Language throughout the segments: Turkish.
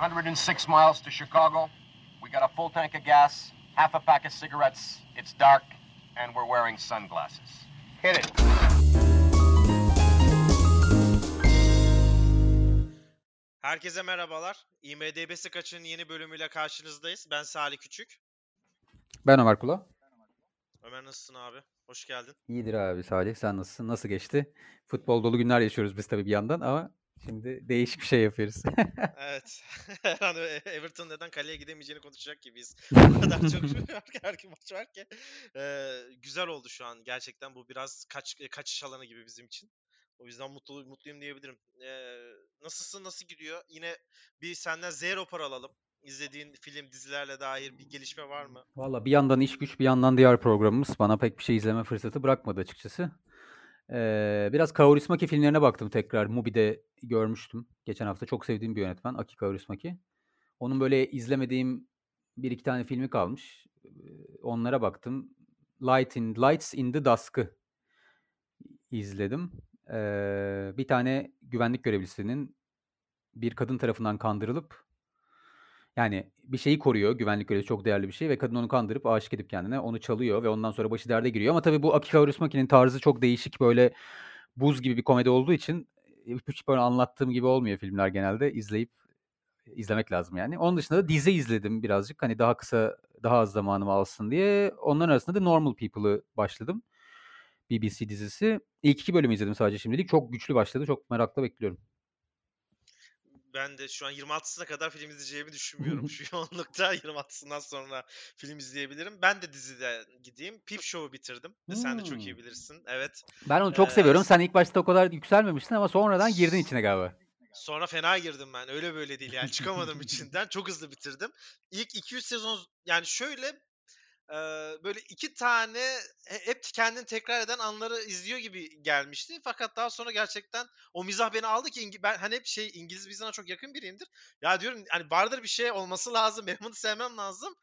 106 miles to Chicago. We got a full tank of gas, half a pack of cigarettes. It's dark, and we're wearing sunglasses. Hit it. Herkese merhabalar. IMDB'si kaçın yeni bölümüyle karşınızdayız. Ben Salih Küçük. Ben Ömer Kula. Ömer nasılsın abi? Hoş geldin. İyidir abi Salih. Sen nasılsın? Nasıl geçti? Futbol dolu günler yaşıyoruz biz tabii bir yandan ama şimdi değişik bir şey yapıyoruz. Evet. Her an E- Everton neden kaleye gidemeyeceğini konuşacak gibiyiz. O kadar çok her maç var ki. Ee, güzel oldu şu an. Gerçekten bu biraz kaç kaçış alanı gibi bizim için. O yüzden mutlu mutluyum diyebilirim. Ee, nasılsın? Nasıl gidiyor? Yine bir senden Z rapor alalım. İzlediğin film, dizilerle dair bir gelişme var mı? Valla bir yandan iş güç bir yandan diğer programımız bana pek bir şey izleme fırsatı bırakmadı açıkçası. Ee, biraz Kaurismäki filmlerine baktım tekrar. Mubi'de görmüştüm. Geçen hafta çok sevdiğim bir yönetmen Aki Kaurismäki. Onun böyle izlemediğim bir iki tane filmi kalmış. Onlara baktım. Light in, Lights in the Dusk'ı izledim. Ee, bir tane güvenlik görevlisinin bir kadın tarafından kandırılıp yani bir şeyi koruyor. Güvenlik görevlisi çok değerli bir şey ve kadın onu kandırıp aşık edip kendine onu çalıyor ve ondan sonra başı derde giriyor. Ama tabii bu Aki Kaurismäki'nin tarzı çok değişik böyle buz gibi bir komedi olduğu için e, hiç böyle anlattığım gibi olmuyor filmler genelde. izleyip izlemek lazım yani. Onun dışında da dizi izledim birazcık. Hani daha kısa, daha az zamanımı alsın diye. Onların arasında da Normal People'ı başladım. BBC dizisi. İlk iki bölümü izledim sadece şimdilik. Çok güçlü başladı. Çok merakla bekliyorum. Ben de şu an 26'sına kadar film izleyeceğimi düşünmüyorum. Şu yoğunlukta 26'sından sonra film izleyebilirim. Ben de dizide gideyim. Peep Show'u bitirdim. Sen de çok iyi Hmm. bilirsin. Evet. Ben onu çok Ee, seviyorum. Sen ilk başta o kadar yükselmemiştin ama sonradan girdin içine galiba. Sonra fena girdim ben. Öyle böyle değil yani. Çıkamadım içinden. Çok hızlı bitirdim. İlk 200 sezon yani şöyle e, böyle iki tane he- hep kendini tekrar eden anları izliyor gibi gelmişti. Fakat daha sonra gerçekten o mizah beni aldı ki ben hani hep şey İngiliz mizahına çok yakın biriyimdir. Ya diyorum hani vardır bir şey olması lazım. Benim bunu sevmem lazım.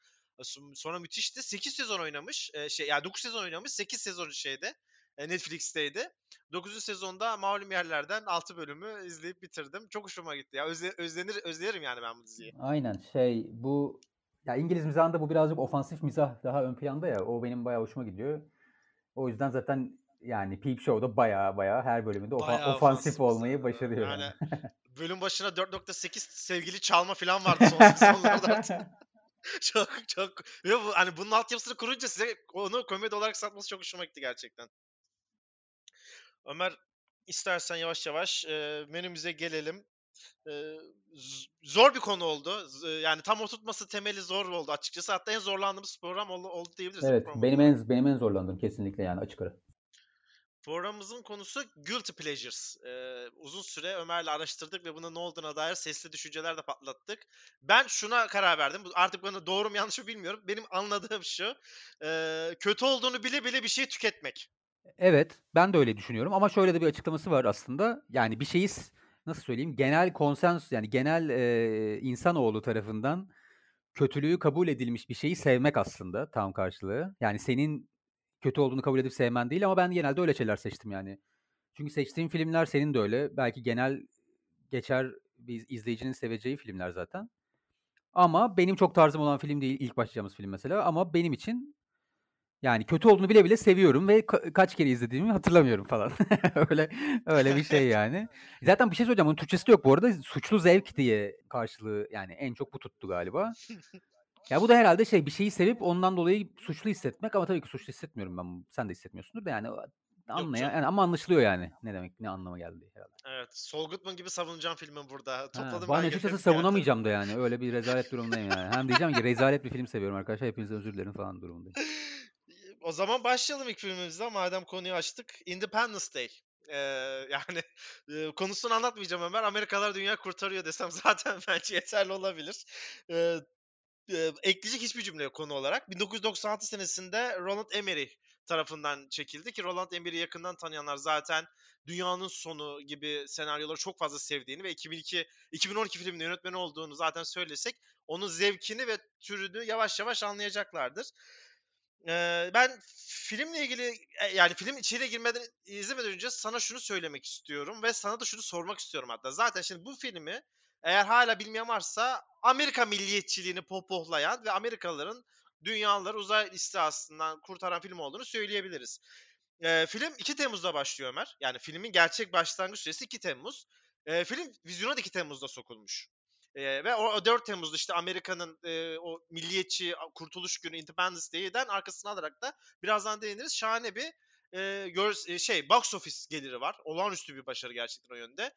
Son- Sonra müthişti. 8 sezon oynamış. E, şey ya 9 sezon oynamış. 8 sezon şeyde e, Netflix'teydi. 9. sezonda malum yerlerden 6 bölümü izleyip bitirdim. Çok hoşuma gitti ya. Özle, özlenir özlerim yani ben bu diziyi. Aynen şey bu ya İngiliz mizahında bu birazcık ofansif mizah daha ön planda ya. O benim bayağı hoşuma gidiyor. O yüzden zaten yani Peep Show'da bayağı bayağı her bölümünde ofa- Bayağı ofansif ofansif olmayı başarıyor yani. Yani bölüm başına 4.8 sevgili çalma falan vardı son sezonlarda. çok çok ve bu, hani bunun altyapısını kurunca size onu komedi olarak satması çok hoşuma gitti gerçekten. Ömer istersen yavaş yavaş e, menümüze gelelim. E, zor bir konu oldu. Yani tam oturtması temeli zor oldu açıkçası. Hatta en zorlandığımız program oldu, oldu diyebiliriz. Evet, benim en benim en zorlandığım kesinlikle yani açık ara. Programımızın konusu Guilty Pleasures. Ee, uzun süre Ömer'le araştırdık ve bunun ne olduğuna dair sesli düşünceler de patlattık. Ben şuna karar verdim. Artık bana doğru mu yanlış mı bilmiyorum. Benim anladığım şu. ee, kötü olduğunu bile bile bir şey tüketmek. Evet, ben de öyle düşünüyorum ama şöyle de bir açıklaması var aslında. Yani bir şeyi nasıl söyleyeyim? Genel konsens yani genel e, insanoğlu tarafından kötülüğü kabul edilmiş bir şeyi sevmek aslında tam karşılığı. Yani senin kötü olduğunu kabul edip sevmen değil ama ben genelde öyle şeyler seçtim yani. Çünkü seçtiğim filmler senin de öyle. Belki genel geçer bir izleyicinin seveceği filmler zaten. Ama benim çok tarzım olan film değil ilk başlayacağımız film mesela ama benim için yani kötü olduğunu bile bile seviyorum ve ka- kaç kere izlediğimi hatırlamıyorum falan. öyle öyle bir şey yani. Zaten bir şey söyleyeceğim. Bunun Türkçesi de yok bu arada. Suçlu zevk diye karşılığı yani en çok bu tuttu galiba. Ya bu da herhalde şey bir şeyi sevip ondan dolayı suçlu hissetmek ama tabii ki suçlu hissetmiyorum ben. Sen de hissetmiyorsundur da yani anlayan yani ama anlaşılıyor yani ne demek ne anlama geldiği herhalde. Evet. Saul Goodman gibi savunacağım filmi burada. Ha, Topladım ben ben açıkçası savunamayacağım da yani. Öyle bir rezalet durumundayım yani. Hem diyeceğim ki rezalet bir film seviyorum arkadaşlar. Hepinize özür dilerim falan durumundayım. O zaman başlayalım ilk filmimizden madem konuyu açtık. Independence Day. Ee, yani e, konusunu anlatmayacağım Ömer. Amerikalılar dünya kurtarıyor desem zaten bence yeterli olabilir. Ee, e, ekleyecek hiçbir cümle yok konu olarak. 1996 senesinde Roland Emmerich tarafından çekildi ki Roland Emmerich'i yakından tanıyanlar zaten Dünyanın Sonu gibi senaryoları çok fazla sevdiğini ve 2002 2012 filminde yönetmeni olduğunu zaten söylesek onun zevkini ve türünü yavaş yavaş anlayacaklardır. Ben filmle ilgili e, yani film içeriye girmeden izlemeden önce sana şunu söylemek istiyorum ve sana da şunu sormak istiyorum hatta. Zaten şimdi bu filmi Eğer hala bilmeyen varsa Amerika milliyetçiliğini pohpohlayan ve Amerikalıların dünyaları uzay istilasından kurtaran film olduğunu söyleyebiliriz. Ee, film 2 Temmuz'da başlıyor Ömer. Yani filmin gerçek başlangıç süresi 2 Temmuz. Ee, film vizyona da 2 Temmuz'da sokulmuş. Ee, ve o, o 4 Temmuz'da işte Amerika'nın e, o milliyetçi kurtuluş günü Independence Day'den arkasına alarak da birazdan değiniriz. Şahane bir e, gör, e, şey box office geliri var. Olağanüstü bir başarı gerçekten o yönde.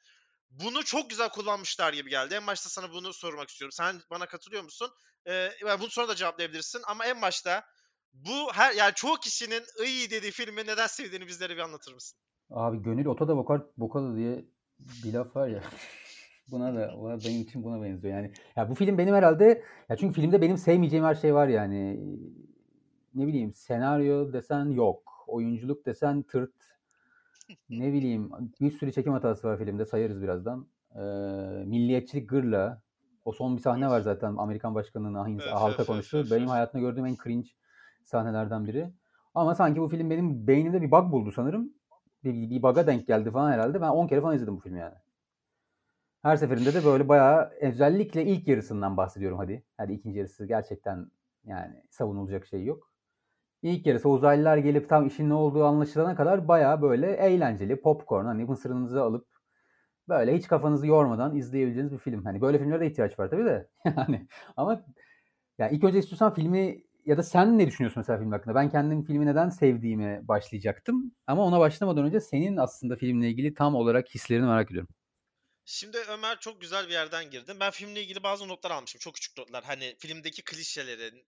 Bunu çok güzel kullanmışlar gibi geldi. En başta sana bunu sormak istiyorum. Sen bana katılıyor musun? Ee, bunu sonra da cevaplayabilirsin. Ama en başta bu her yani çoğu kişinin iyi dediği filmi neden sevdiğini bizlere bir anlatır mısın? Abi gönül ota da bakar bokada diye bir laf var ya. buna da buna, benim için buna benziyor yani. Ya bu film benim herhalde ya çünkü filmde benim sevmeyeceğim her şey var yani. Ne bileyim senaryo desen yok. Oyunculuk desen tırt. ne bileyim bir sürü çekim hatası var filmde sayarız birazdan. Ee, milliyetçilik gırla. O son bir sahne var zaten Amerikan başkanının ahins, Evet, halka evet, konuştuğu. evet, Benim hayatımda gördüğüm en cringe sahnelerden biri. Ama sanki bu film benim beynimde bir bug buldu sanırım. Bir, bir bug'a denk geldi falan herhalde. Ben 10 kere falan izledim bu filmi yani. Her seferinde de böyle bayağı özellikle ilk yarısından bahsediyorum hadi. Hadi ikinci yarısı gerçekten yani savunulacak şey yok. İlk yarısı uzaylılar gelip tam işin ne olduğu anlaşılana kadar bayağı böyle eğlenceli, popcorn hani mısırınızı alıp böyle hiç kafanızı yormadan izleyebileceğiniz bir film. Hani böyle filmlere de ihtiyaç var tabii de. Yani ama yani ilk önce istiyorsan filmi ya da sen ne düşünüyorsun mesela film hakkında? Ben kendim filmi neden sevdiğime başlayacaktım. Ama ona başlamadan önce senin aslında filmle ilgili tam olarak hislerini merak ediyorum. Şimdi Ömer çok güzel bir yerden girdin. Ben filmle ilgili bazı notlar almışım. Çok küçük notlar. Hani filmdeki klişelerin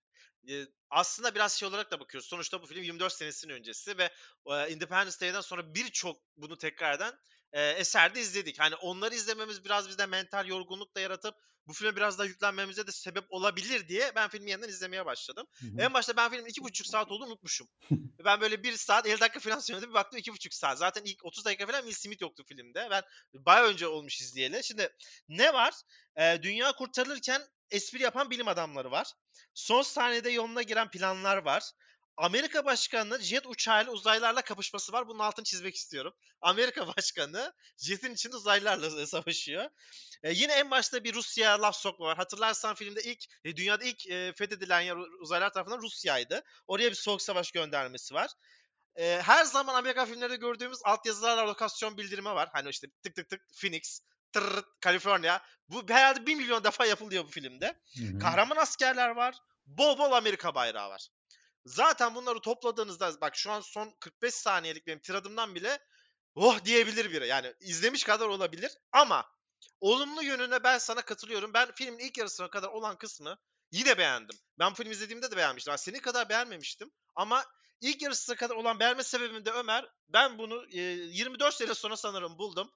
e, aslında biraz şey olarak da bakıyoruz. Sonuçta bu film 24 senesinin öncesi ve e, Independence Day'den sonra birçok bunu tekrar eden e, eserde izledik. Hani onları izlememiz biraz bizde mental yorgunluk da yaratıp bu filme biraz daha yüklenmemize de sebep olabilir diye ben filmi yeniden izlemeye başladım. Hı hı. En başta ben filmin iki buçuk saat olduğunu unutmuşum. ben böyle bir saat 50 dakika falan söyledim bir baktım iki buçuk saat. Zaten ilk 30 dakika falan Will Smith yoktu filmde. Ben bayağı önce olmuş izleyeli. Şimdi ne var? Ee, dünya kurtarılırken espri yapan bilim adamları var. Son saniyede yoluna giren planlar var. Amerika Başkanı'nın jet uçağıyla uzaylılarla kapışması var. Bunun altını çizmek istiyorum. Amerika Başkanı jetin içinde uzaylılarla savaşıyor. E, yine en başta bir Rusya laf sokma var. Hatırlarsan filmde ilk e, dünyada ilk e, fethedilen yer uzaylılar tarafından Rusya'ydı. Oraya bir soğuk savaş göndermesi var. E, her zaman Amerika filmlerinde gördüğümüz altyazılarla lokasyon bildirimi var. Hani işte tık tık tık Phoenix, tırırt, Kaliforniya. Bu herhalde bir milyon defa yapılıyor bu filmde. Hı hı. Kahraman askerler var. Bol bol Amerika bayrağı var. Zaten bunları topladığınızda bak şu an son 45 saniyelik benim tiradımdan bile oh diyebilir biri. Yani izlemiş kadar olabilir ama olumlu yönüne ben sana katılıyorum. Ben filmin ilk yarısına kadar olan kısmı yine beğendim. Ben bu filmi izlediğimde de beğenmiştim. Ben senin kadar beğenmemiştim ama ilk yarısına kadar olan beğenme sebebim de Ömer. Ben bunu e, 24 sene sonra sanırım buldum.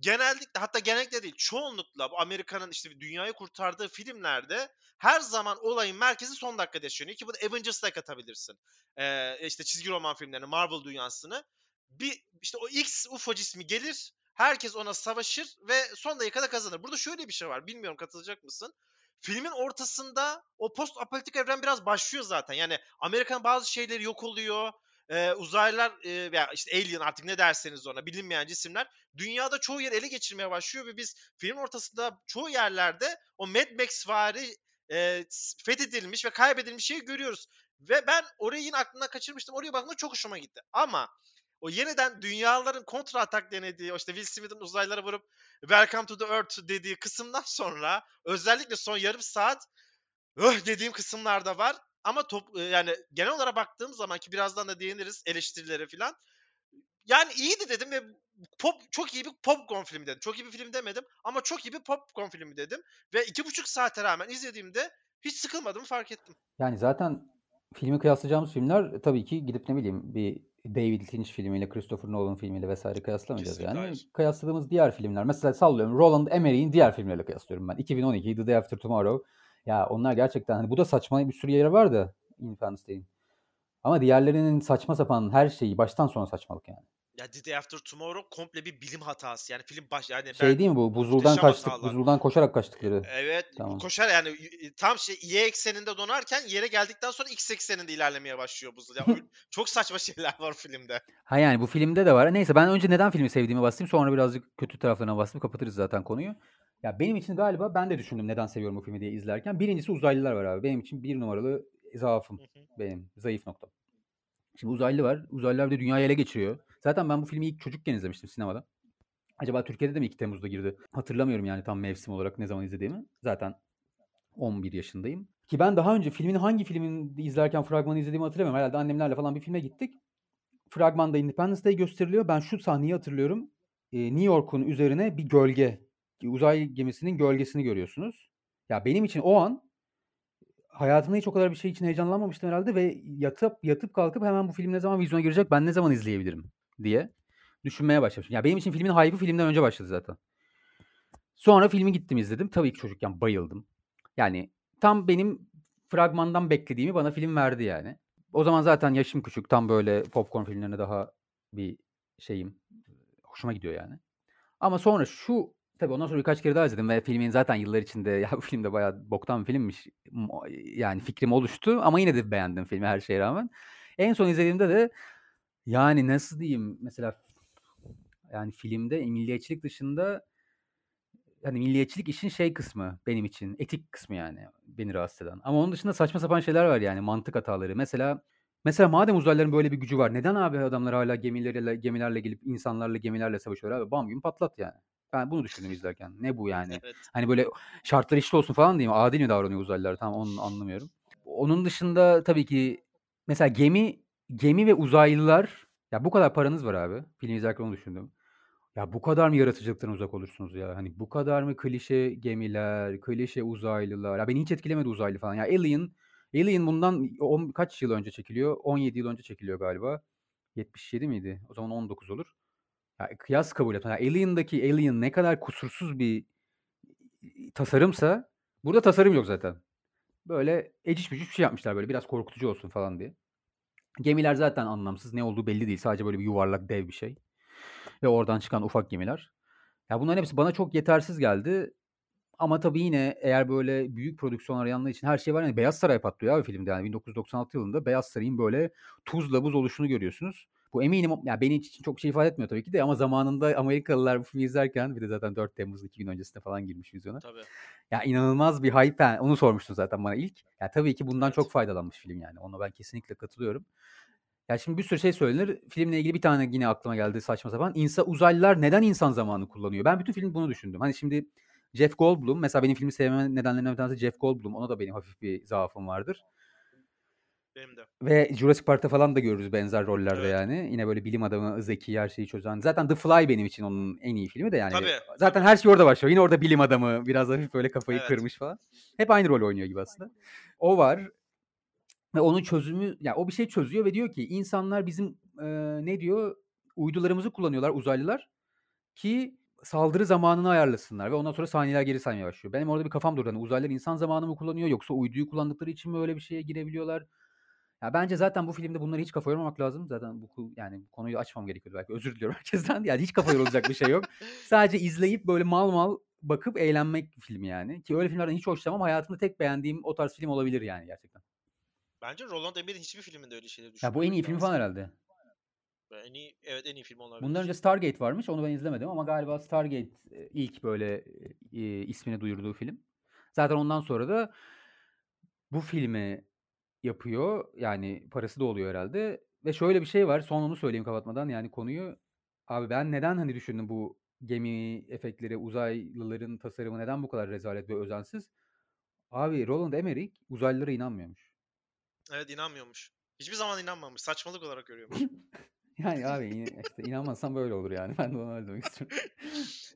Genellikle hatta genellikle değil çoğunlukla bu Amerika'nın işte dünyayı kurtardığı filmlerde her zaman olayın merkezi son dakikada yaşanıyor ki bunu Avengers'da katabilirsin. Ee, işte çizgi roman filmlerini, Marvel dünyasını. Bir işte o X UFO cismi gelir, herkes ona savaşır ve son dakikada kazanır. Burada şöyle bir şey var. Bilmiyorum katılacak mısın? Filmin ortasında o post apokaliptik evren biraz başlıyor zaten. Yani Amerikan bazı şeyleri yok oluyor. Ee, uzaylılar e, veya işte alien artık ne derseniz ona bilinmeyen cisimler dünyada çoğu yer ele geçirmeye başlıyor ve biz film ortasında çoğu yerlerde o Mad Max vari e, fethedilmiş ve kaybedilmiş şeyi görüyoruz. Ve ben orayı yine aklımdan kaçırmıştım. Oraya bakmak çok hoşuma gitti. Ama o yeniden dünyaların kontra atak denediği, işte Will Smith'in uzaylılara vurup Welcome to the Earth dediği kısımdan sonra özellikle son yarım saat öh dediğim kısımlar da var. Ama top, yani genel olarak baktığım zaman ki birazdan da değiniriz eleştirilere falan. Yani iyiydi dedim ve pop çok iyi bir popcorn filmi dedim. Çok iyi bir film demedim ama çok iyi bir popcorn filmi dedim. Ve iki buçuk saate rağmen izlediğimde hiç sıkılmadığımı fark ettim. Yani zaten filmi kıyaslayacağımız filmler e, tabii ki gidip ne bileyim bir David Lynch filmiyle, Christopher Nolan filmiyle vesaire kıyaslamayacağız Kesinlikle yani. hayır. Kıyasladığımız diğer filmler mesela sallıyorum Roland Emmerich'in diğer filmleriyle kıyaslıyorum ben. 2012 The Day After Tomorrow. Ya onlar gerçekten hani bu da saçma bir sürü yeri vardı Independence Day'in. Ama diğerlerinin saçma sapan her şeyi baştan sona saçmalık yani. Ya The Day After Tomorrow komple bir bilim hatası. Yani film baş yani ben Şey değil mi bu? Buzuldan kaçtık. hatalar. Buzuldan koşarak kaçtıkları. Evet Tamam. koşar yani tam şey Y ekseninde donarken yere geldikten sonra X ekseninde ilerlemeye başlıyor buzul. Ya, çok saçma şeyler var filmde. Ha yani bu filmde de var. Neyse ben önce neden filmi sevdiğime bahsedeyim. Sonra birazcık kötü taraflarına bahsedip kapatırız zaten konuyu. Ya benim için galiba ben de düşündüm neden seviyorum bu filmi diye izlerken. Birincisi uzaylılar var abi. Benim için bir numaralı zaafım. Benim zayıf noktam. Şimdi uzaylı var. Uzaylılar bir de dünyayı ele geçiriyor. Zaten ben bu filmi ilk çocukken izlemiştim sinemada. Acaba Türkiye'de de mi 2 Temmuz'da girdi? Hatırlamıyorum yani tam mevsim olarak ne zaman izlediğimi. Zaten 11 yaşındayım. Ki ben daha önce filmin hangi filmini izlerken fragmanı izlediğimi hatırlamıyorum. Herhalde annemlerle falan bir filme gittik. Fragmanda Independence Day gösteriliyor. Ben şu sahneyi hatırlıyorum. Ee, New York'un üzerine bir gölge, uzay gemisinin gölgesini görüyorsunuz. Ya benim için o an hayatımda hiç o kadar bir şey için heyecanlanmamıştım herhalde ve yatıp yatıp kalkıp hemen bu film ne zaman vizyona girecek, ben ne zaman izleyebilirim diye düşünmeye başlamıştım. Ya benim için filmin hype'ı filmden önce başladı zaten. Sonra filmi gittim izledim. Tabii ki çocukken bayıldım. Yani tam benim fragmandan beklediğimi bana film verdi yani. O zaman zaten yaşım küçük. Tam böyle popcorn filmlerine daha bir şeyim. Hoşuma gidiyor yani. Ama sonra şu tabii ondan sonra birkaç kere daha izledim ve filmin zaten yıllar içinde ya bu film de bayağı boktan bir filmmiş. Yani fikrim oluştu ama yine de beğendim filmi her şeye rağmen. En son izlediğimde de yani nasıl diyeyim mesela yani filmde milliyetçilik dışında hani milliyetçilik işin şey kısmı benim için etik kısmı yani beni rahatsız eden. Ama onun dışında saçma sapan şeyler var yani mantık hataları. Mesela mesela madem uzaylıların böyle bir gücü var neden abi adamlar hala gemilerle gemilerle gelip insanlarla gemilerle savaşıyorlar abi bam gün patlat yani. Ben bunu düşündüm izlerken. Ne bu yani? Evet. Hani böyle şartlar eşit olsun falan diyeyim. Adil mi davranıyor uzaylılar? Tamam onu anlamıyorum. Onun dışında tabii ki mesela gemi gemi ve uzaylılar ya bu kadar paranız var abi. Film izlerken onu düşündüm. Ya bu kadar mı yaratıcılıktan uzak olursunuz ya? Hani bu kadar mı klişe gemiler, klişe uzaylılar? Ya beni hiç etkilemedi uzaylı falan. Ya Alien, Alien bundan on, kaç yıl önce çekiliyor? 17 yıl önce çekiliyor galiba. 77 miydi? O zaman 19 olur. Ya kıyas kabul et. Ya Alien'daki Alien ne kadar kusursuz bir tasarımsa burada tasarım yok zaten. Böyle eciş bir şey yapmışlar böyle biraz korkutucu olsun falan diye. Gemiler zaten anlamsız. Ne olduğu belli değil. Sadece böyle bir yuvarlak dev bir şey. Ve oradan çıkan ufak gemiler. Ya bunların hepsi bana çok yetersiz geldi. Ama tabii yine eğer böyle büyük prodüksiyon arayanlar için her şey var. Yani Beyaz Saray patlıyor abi filmde. Yani 1996 yılında Beyaz Saray'ın böyle tuzla buz oluşunu görüyorsunuz. Bu eminim ya beni için çok şey ifade etmiyor tabii ki de ama zamanında Amerikalılar bu filmi izlerken bir de zaten 4 Temmuz 2000 öncesinde falan girmiş vizyona. Tabii. Ya inanılmaz bir hype. Yani onu sormuştun zaten bana ilk. Ya tabii ki bundan Evet. çok faydalanmış film yani. Ona ben kesinlikle katılıyorum. Ya şimdi bir sürü şey söylenir. Filmle ilgili bir tane yine aklıma geldi saçma sapan. İnsan uzaylılar neden insan zamanı kullanıyor? Ben bütün film bunu düşündüm. Hani şimdi Jeff Goldblum mesela benim filmi sevmemin nedenlerinden bir tanesi Jeff Goldblum. Ona da benim hafif bir zaafım vardır. Benim de. Ve Jurassic Park'ta falan da görürüz benzer rollerde Evet. yani. Yine böyle bilim adamı, zeki, her şeyi çözen. Zaten The Fly benim için onun en iyi filmi de yani. Tabii, Zaten tabii. her şey orada başlıyor. Yine orada bilim adamı, biraz hafif böyle kafayı Evet. kırmış falan. Hep aynı rol oynuyor gibi aslında. O var. Ve onun çözümü, ya o bir şey çözüyor ve diyor ki insanlar bizim e, ne diyor? Uydularımızı kullanıyorlar uzaylılar ki saldırı zamanını ayarlasınlar ve ondan sonra saniyeler geri saymaya başlıyor. Benim orada bir kafam durdu. Hani uzaylılar insan zamanı mı kullanıyor yoksa uyduyu kullandıkları için mi öyle bir şeye girebiliyorlar? Ya bence zaten bu filmde bunları hiç kafa yormamak lazım. Zaten bu yani bu konuyu açmam gerekiyordu belki. Özür diliyorum herkesten. Yani hiç kafa yorulacak bir şey yok. Sadece izleyip böyle mal mal bakıp eğlenmek bir film yani. Ki öyle filmlerden hiç hoşlanmam. Hayatımda tek beğendiğim o tarz film olabilir yani gerçekten. Bence Roland Emmerich'in hiçbir filminde öyle şeyler Ya bu en iyi film falan herhalde. En iyi, evet en iyi film olabilir. Bundan önce Stargate varmış. Onu ben izlemedim ama galiba Stargate e, ilk böyle e, ismini duyurduğu film. Zaten ondan sonra da bu filmi yapıyor. Yani parası da oluyor herhalde. Ve şöyle bir şey var. Son onu söyleyeyim kapatmadan yani konuyu. Abi ben neden hani düşündüm bu gemi efektleri, uzaylıların tasarımı neden bu kadar rezalet ve özensiz? Abi Roland Emmerich uzaylılara inanmıyormuş. Evet inanmıyormuş. Hiçbir zaman inanmamış. Saçmalık olarak görüyormuş. Yani abi işte inanmazsan böyle olur yani. Ben de onu öyle demek istiyorum.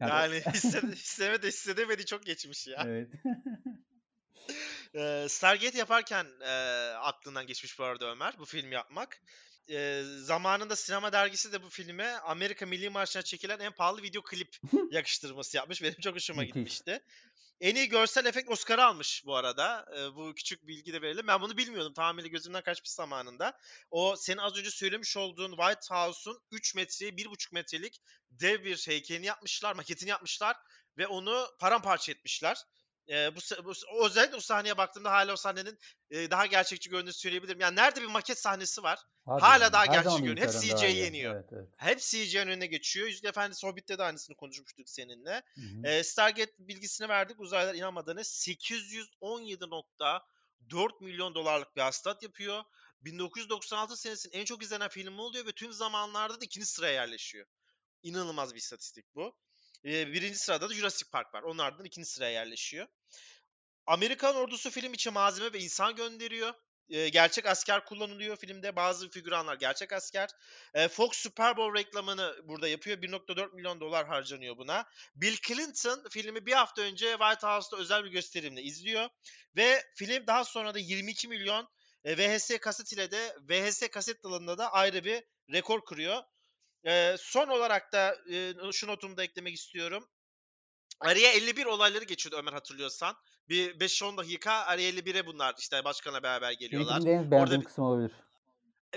Yani yani hissede, hissemedi, hissedemedi çok geçmiş ya. evet. Eee, Stargate yaparken eee, aklından geçmiş bu arada Ömer bu film yapmak. Eee, zamanında sinema dergisi de bu filme Amerika Milli Marşı'na çekilen en pahalı video klip yakıştırması yapmış. Benim çok hoşuma gitmişti. En iyi görsel efekt Oscar'ı almış bu arada. Ee, bu küçük bilgi de verelim. Ben bunu bilmiyordum. Tamamıyla gözümden kaçmış zamanında. O senin az önce söylemiş olduğun White House'un 3 metreye 1,5 metrelik dev bir heykelini yapmışlar, maketini yapmışlar ve onu paramparça etmişler. Ee, bu, bu özellikle o sahneye baktığımda hala o sahnenin e, daha gerçekçi göründüğünü söyleyebilirim. Yani nerede bir maket sahnesi var. Hadi hala daha gerçekçi görünüyor. Hep iyi. yeniyor. Evet, evet. Hep CGI'nin önüne geçiyor. Yüzük Efendisi Hobbit'te de aynısını konuşmuştuk seninle. Hı hı. E, Stargate bilgisini verdik. Uzaylılar inanmadığını 817.4 milyon dolarlık bir hasılat yapıyor. 1996 senesinin en çok izlenen filmi oluyor ve tüm zamanlarda da ikinci sıraya yerleşiyor. İnanılmaz bir istatistik bu. Birinci sırada da Jurassic Park var. Onun ardından ikinci sıraya yerleşiyor. Amerikan ordusu film için malzeme ve insan gönderiyor. Gerçek asker kullanılıyor filmde. Bazı figüranlar gerçek asker. Fox Super Bowl reklamını burada yapıyor. 1.4 milyon dolar harcanıyor buna. Bill Clinton filmi bir hafta önce White House'da özel bir gösterimle izliyor. Ve film daha sonra da 22 milyon VHS kaset ile de VHS kaset dalında da ayrı bir rekor kırıyor. E, son olarak da e, şu notumu da eklemek istiyorum. Araya 51 olayları geçiyordu Ömer hatırlıyorsan. Bir 5-10 dakika araya 51'e bunlar işte başkanla beraber geliyorlar. filmde en Orada beğendiğim bir- kısım olabilir.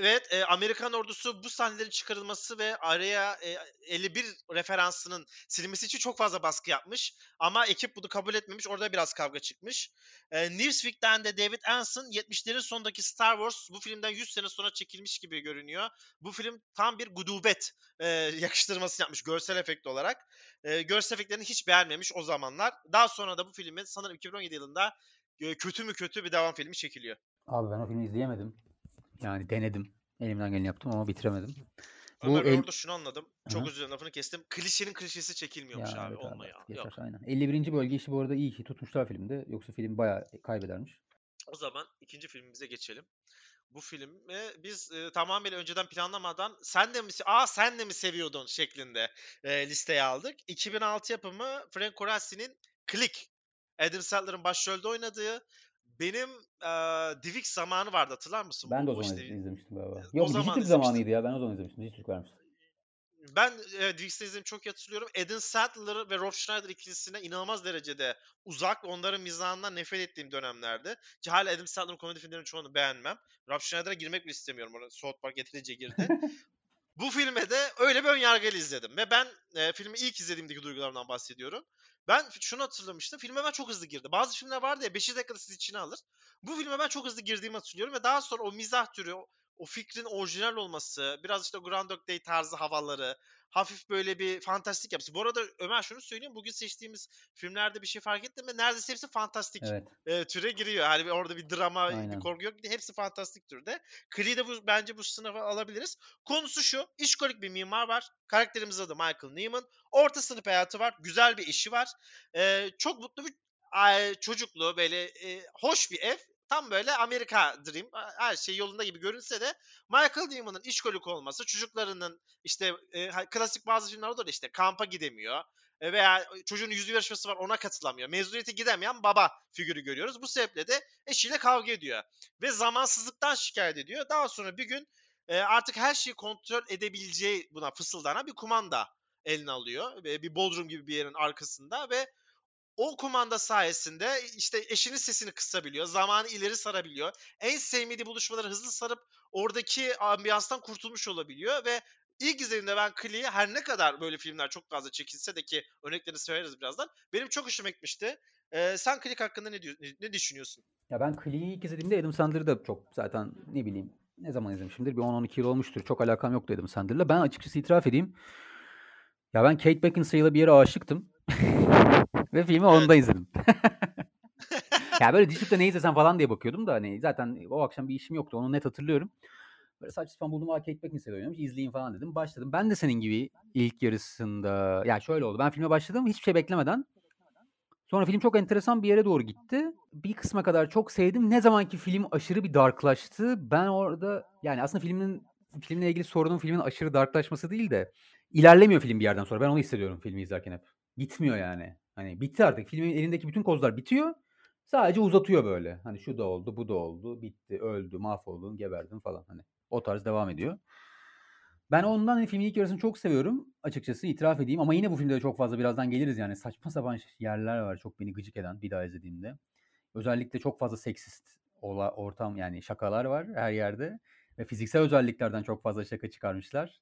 Evet, e, Amerikan ordusu bu sahnelerin çıkarılması ve araya e, 51 referansının silinmesi için çok fazla baskı yapmış. Ama ekip bunu kabul etmemiş. Orada biraz kavga çıkmış. E, Newsweek'ten de David Anson 70'lerin sonundaki Star Wars bu filmden 100 sene sonra çekilmiş gibi görünüyor. Bu film tam bir gudubet e, yakıştırması yapmış görsel efekt olarak. E, görsel efektlerini hiç beğenmemiş o zamanlar. Daha sonra da bu filmin sanırım 2017 yılında e, kötü mü kötü bir devam filmi çekiliyor. Abi ben o filmi izleyemedim. Yani denedim. Elimden geleni yaptım ama bitiremedim. Bu Ömer ben el- orada şunu anladım. Çok Aha. özür dilerim lafını kestim. Klişenin klişesi çekilmiyormuş Ya abi. evet abi Olma ya. artık Yok. yeter aynen. 51. bölge işi bu arada iyi ki tutmuşlar filmde. Yoksa film bayağı kaybedermiş. O zaman ikinci filmimize geçelim. Bu filmi biz e, tamamen önceden planlamadan sen de mi aa sen de mi seviyordun şeklinde e, listeye aldık. 2006 yapımı Frank Corazi'nin Click. Adam Sandler'ın başrolde oynadığı benim e, Divik zamanı vardı hatırlar mısın? Ben de o zaman işte- izlemiştim galiba. o Yok bu zaman zamanıydı ya. Ben o zaman izlemiştim. Dijitürk vermişti. Ben e, Diviks'te izlediğimi çok iyi hatırlıyorum. Adam Sandler ve Rob Schneider ikilisine inanılmaz derecede uzak ve onların mizahından nefret ettiğim dönemlerdi. Ki hala Adam Sandler'ın komedi filmlerinin çoğunu beğenmem. Rob Schneider'a girmek bile istemiyorum. Orada South Park yeterince girdi. Bu filme de öyle bir önyargıyla izledim. Ve ben e, filmi ilk izlediğimdeki duygularımdan bahsediyorum. Ben şunu hatırlamıştım. Filme ben çok hızlı girdi. Bazı filmler vardı ya 5 dakikada sizi içine alır. Bu filme ben çok hızlı girdiğimi hatırlıyorum ve daha sonra o mizah türü, o, o fikrin orijinal olması, biraz işte Groundhog Day tarzı havaları, hafif böyle bir fantastik yapısı. Bu arada Ömer şunu söyleyeyim. Bugün seçtiğimiz filmlerde bir şey fark ettim mi? Neredeyse hepsi fantastik Evet. e, türe giriyor. Hani bir- orada bir drama, bir Aynen. korku yok. Hepsi fantastik türde. Creed'i de bu, bence bu sınıfa alabiliriz. Konusu şu. işkolik bir mimar var. Karakterimizin adı Michael Neiman. Orta sınıf hayatı var. Güzel bir işi var. E, çok mutlu bir çocuklu böyle e, hoş bir ev. Tam böyle Amerika Dream. Her şey yolunda gibi görünse de Michael Neiman'ın işkolik olması, çocuklarının işte e, klasik bazı filmler olur işte kampa gidemiyor. E, veya çocuğun yüzü yarışması var ona katılamıyor. Mezuniyete gidemeyen baba figürü görüyoruz. Bu sebeple de eşiyle kavga ediyor. Ve zamansızlıktan şikayet ediyor. Daha sonra bir gün e, artık her şeyi kontrol edebileceği buna fısıldanan bir kumanda eline alıyor. E, Bir bodrum gibi bir yerin arkasında ve o kumanda sayesinde işte eşinin sesini kısabiliyor. Zamanı ileri sarabiliyor. En sevmediği buluşmaları hızlı sarıp oradaki ambiyanstan kurtulmuş olabiliyor ve ilk izlediğimde ben Clee'yi her ne kadar böyle filmler çok fazla çekilse de ki örneklerini söyleriz birazdan. Benim çok hoşuma gitmişti. Ee, sen Click hakkında ne, diyor, ne, düşünüyorsun? Ya ben Click'i ilk izlediğimde Adam Sandler'ı da çok zaten ne bileyim ne zaman izlemişimdir. Bir 10-12 yıl olmuştur. Çok alakam yoktu Adam Sandler'la. Ben açıkçası itiraf edeyim. Ya ben Kate Beckinsale'la bir yere aşıktım. Ve filmi onda izledim. ya böyle Dijitürk'te ne izlesem falan diye bakıyordum da hani zaten o akşam bir işim yoktu. Onu net hatırlıyorum. Böyle saçma sapan buldum. Kate Beckinsale oynamış. izleyeyim falan dedim. Başladım. Ben de senin gibi ilk yarısında ya şöyle oldu. Ben filme başladım. Hiçbir şey beklemeden. Sonra film çok enteresan bir yere doğru gitti. Bir kısma kadar çok sevdim. Ne zamanki film aşırı bir darklaştı. Ben orada yani aslında filmin filmle ilgili sorunun filmin aşırı darklaşması değil de ilerlemiyor film bir yerden sonra. Ben onu hissediyorum filmi izlerken hep. Gitmiyor yani. Hani bitti artık. Filmin elindeki bütün kozlar bitiyor. Sadece uzatıyor böyle. Hani şu da oldu, bu da oldu, bitti, öldü, mahvoldun, geberdin falan hani. O tarz devam ediyor. Ben ondan hani filmin ilk yarısını çok seviyorum açıkçası itiraf edeyim ama yine bu filmde de çok fazla birazdan geliriz yani saçma sapan yerler var çok beni gıcık eden bir daha izlediğimde. Özellikle çok fazla seksist ola, ortam yani şakalar var her yerde ve fiziksel özelliklerden çok fazla şaka çıkarmışlar.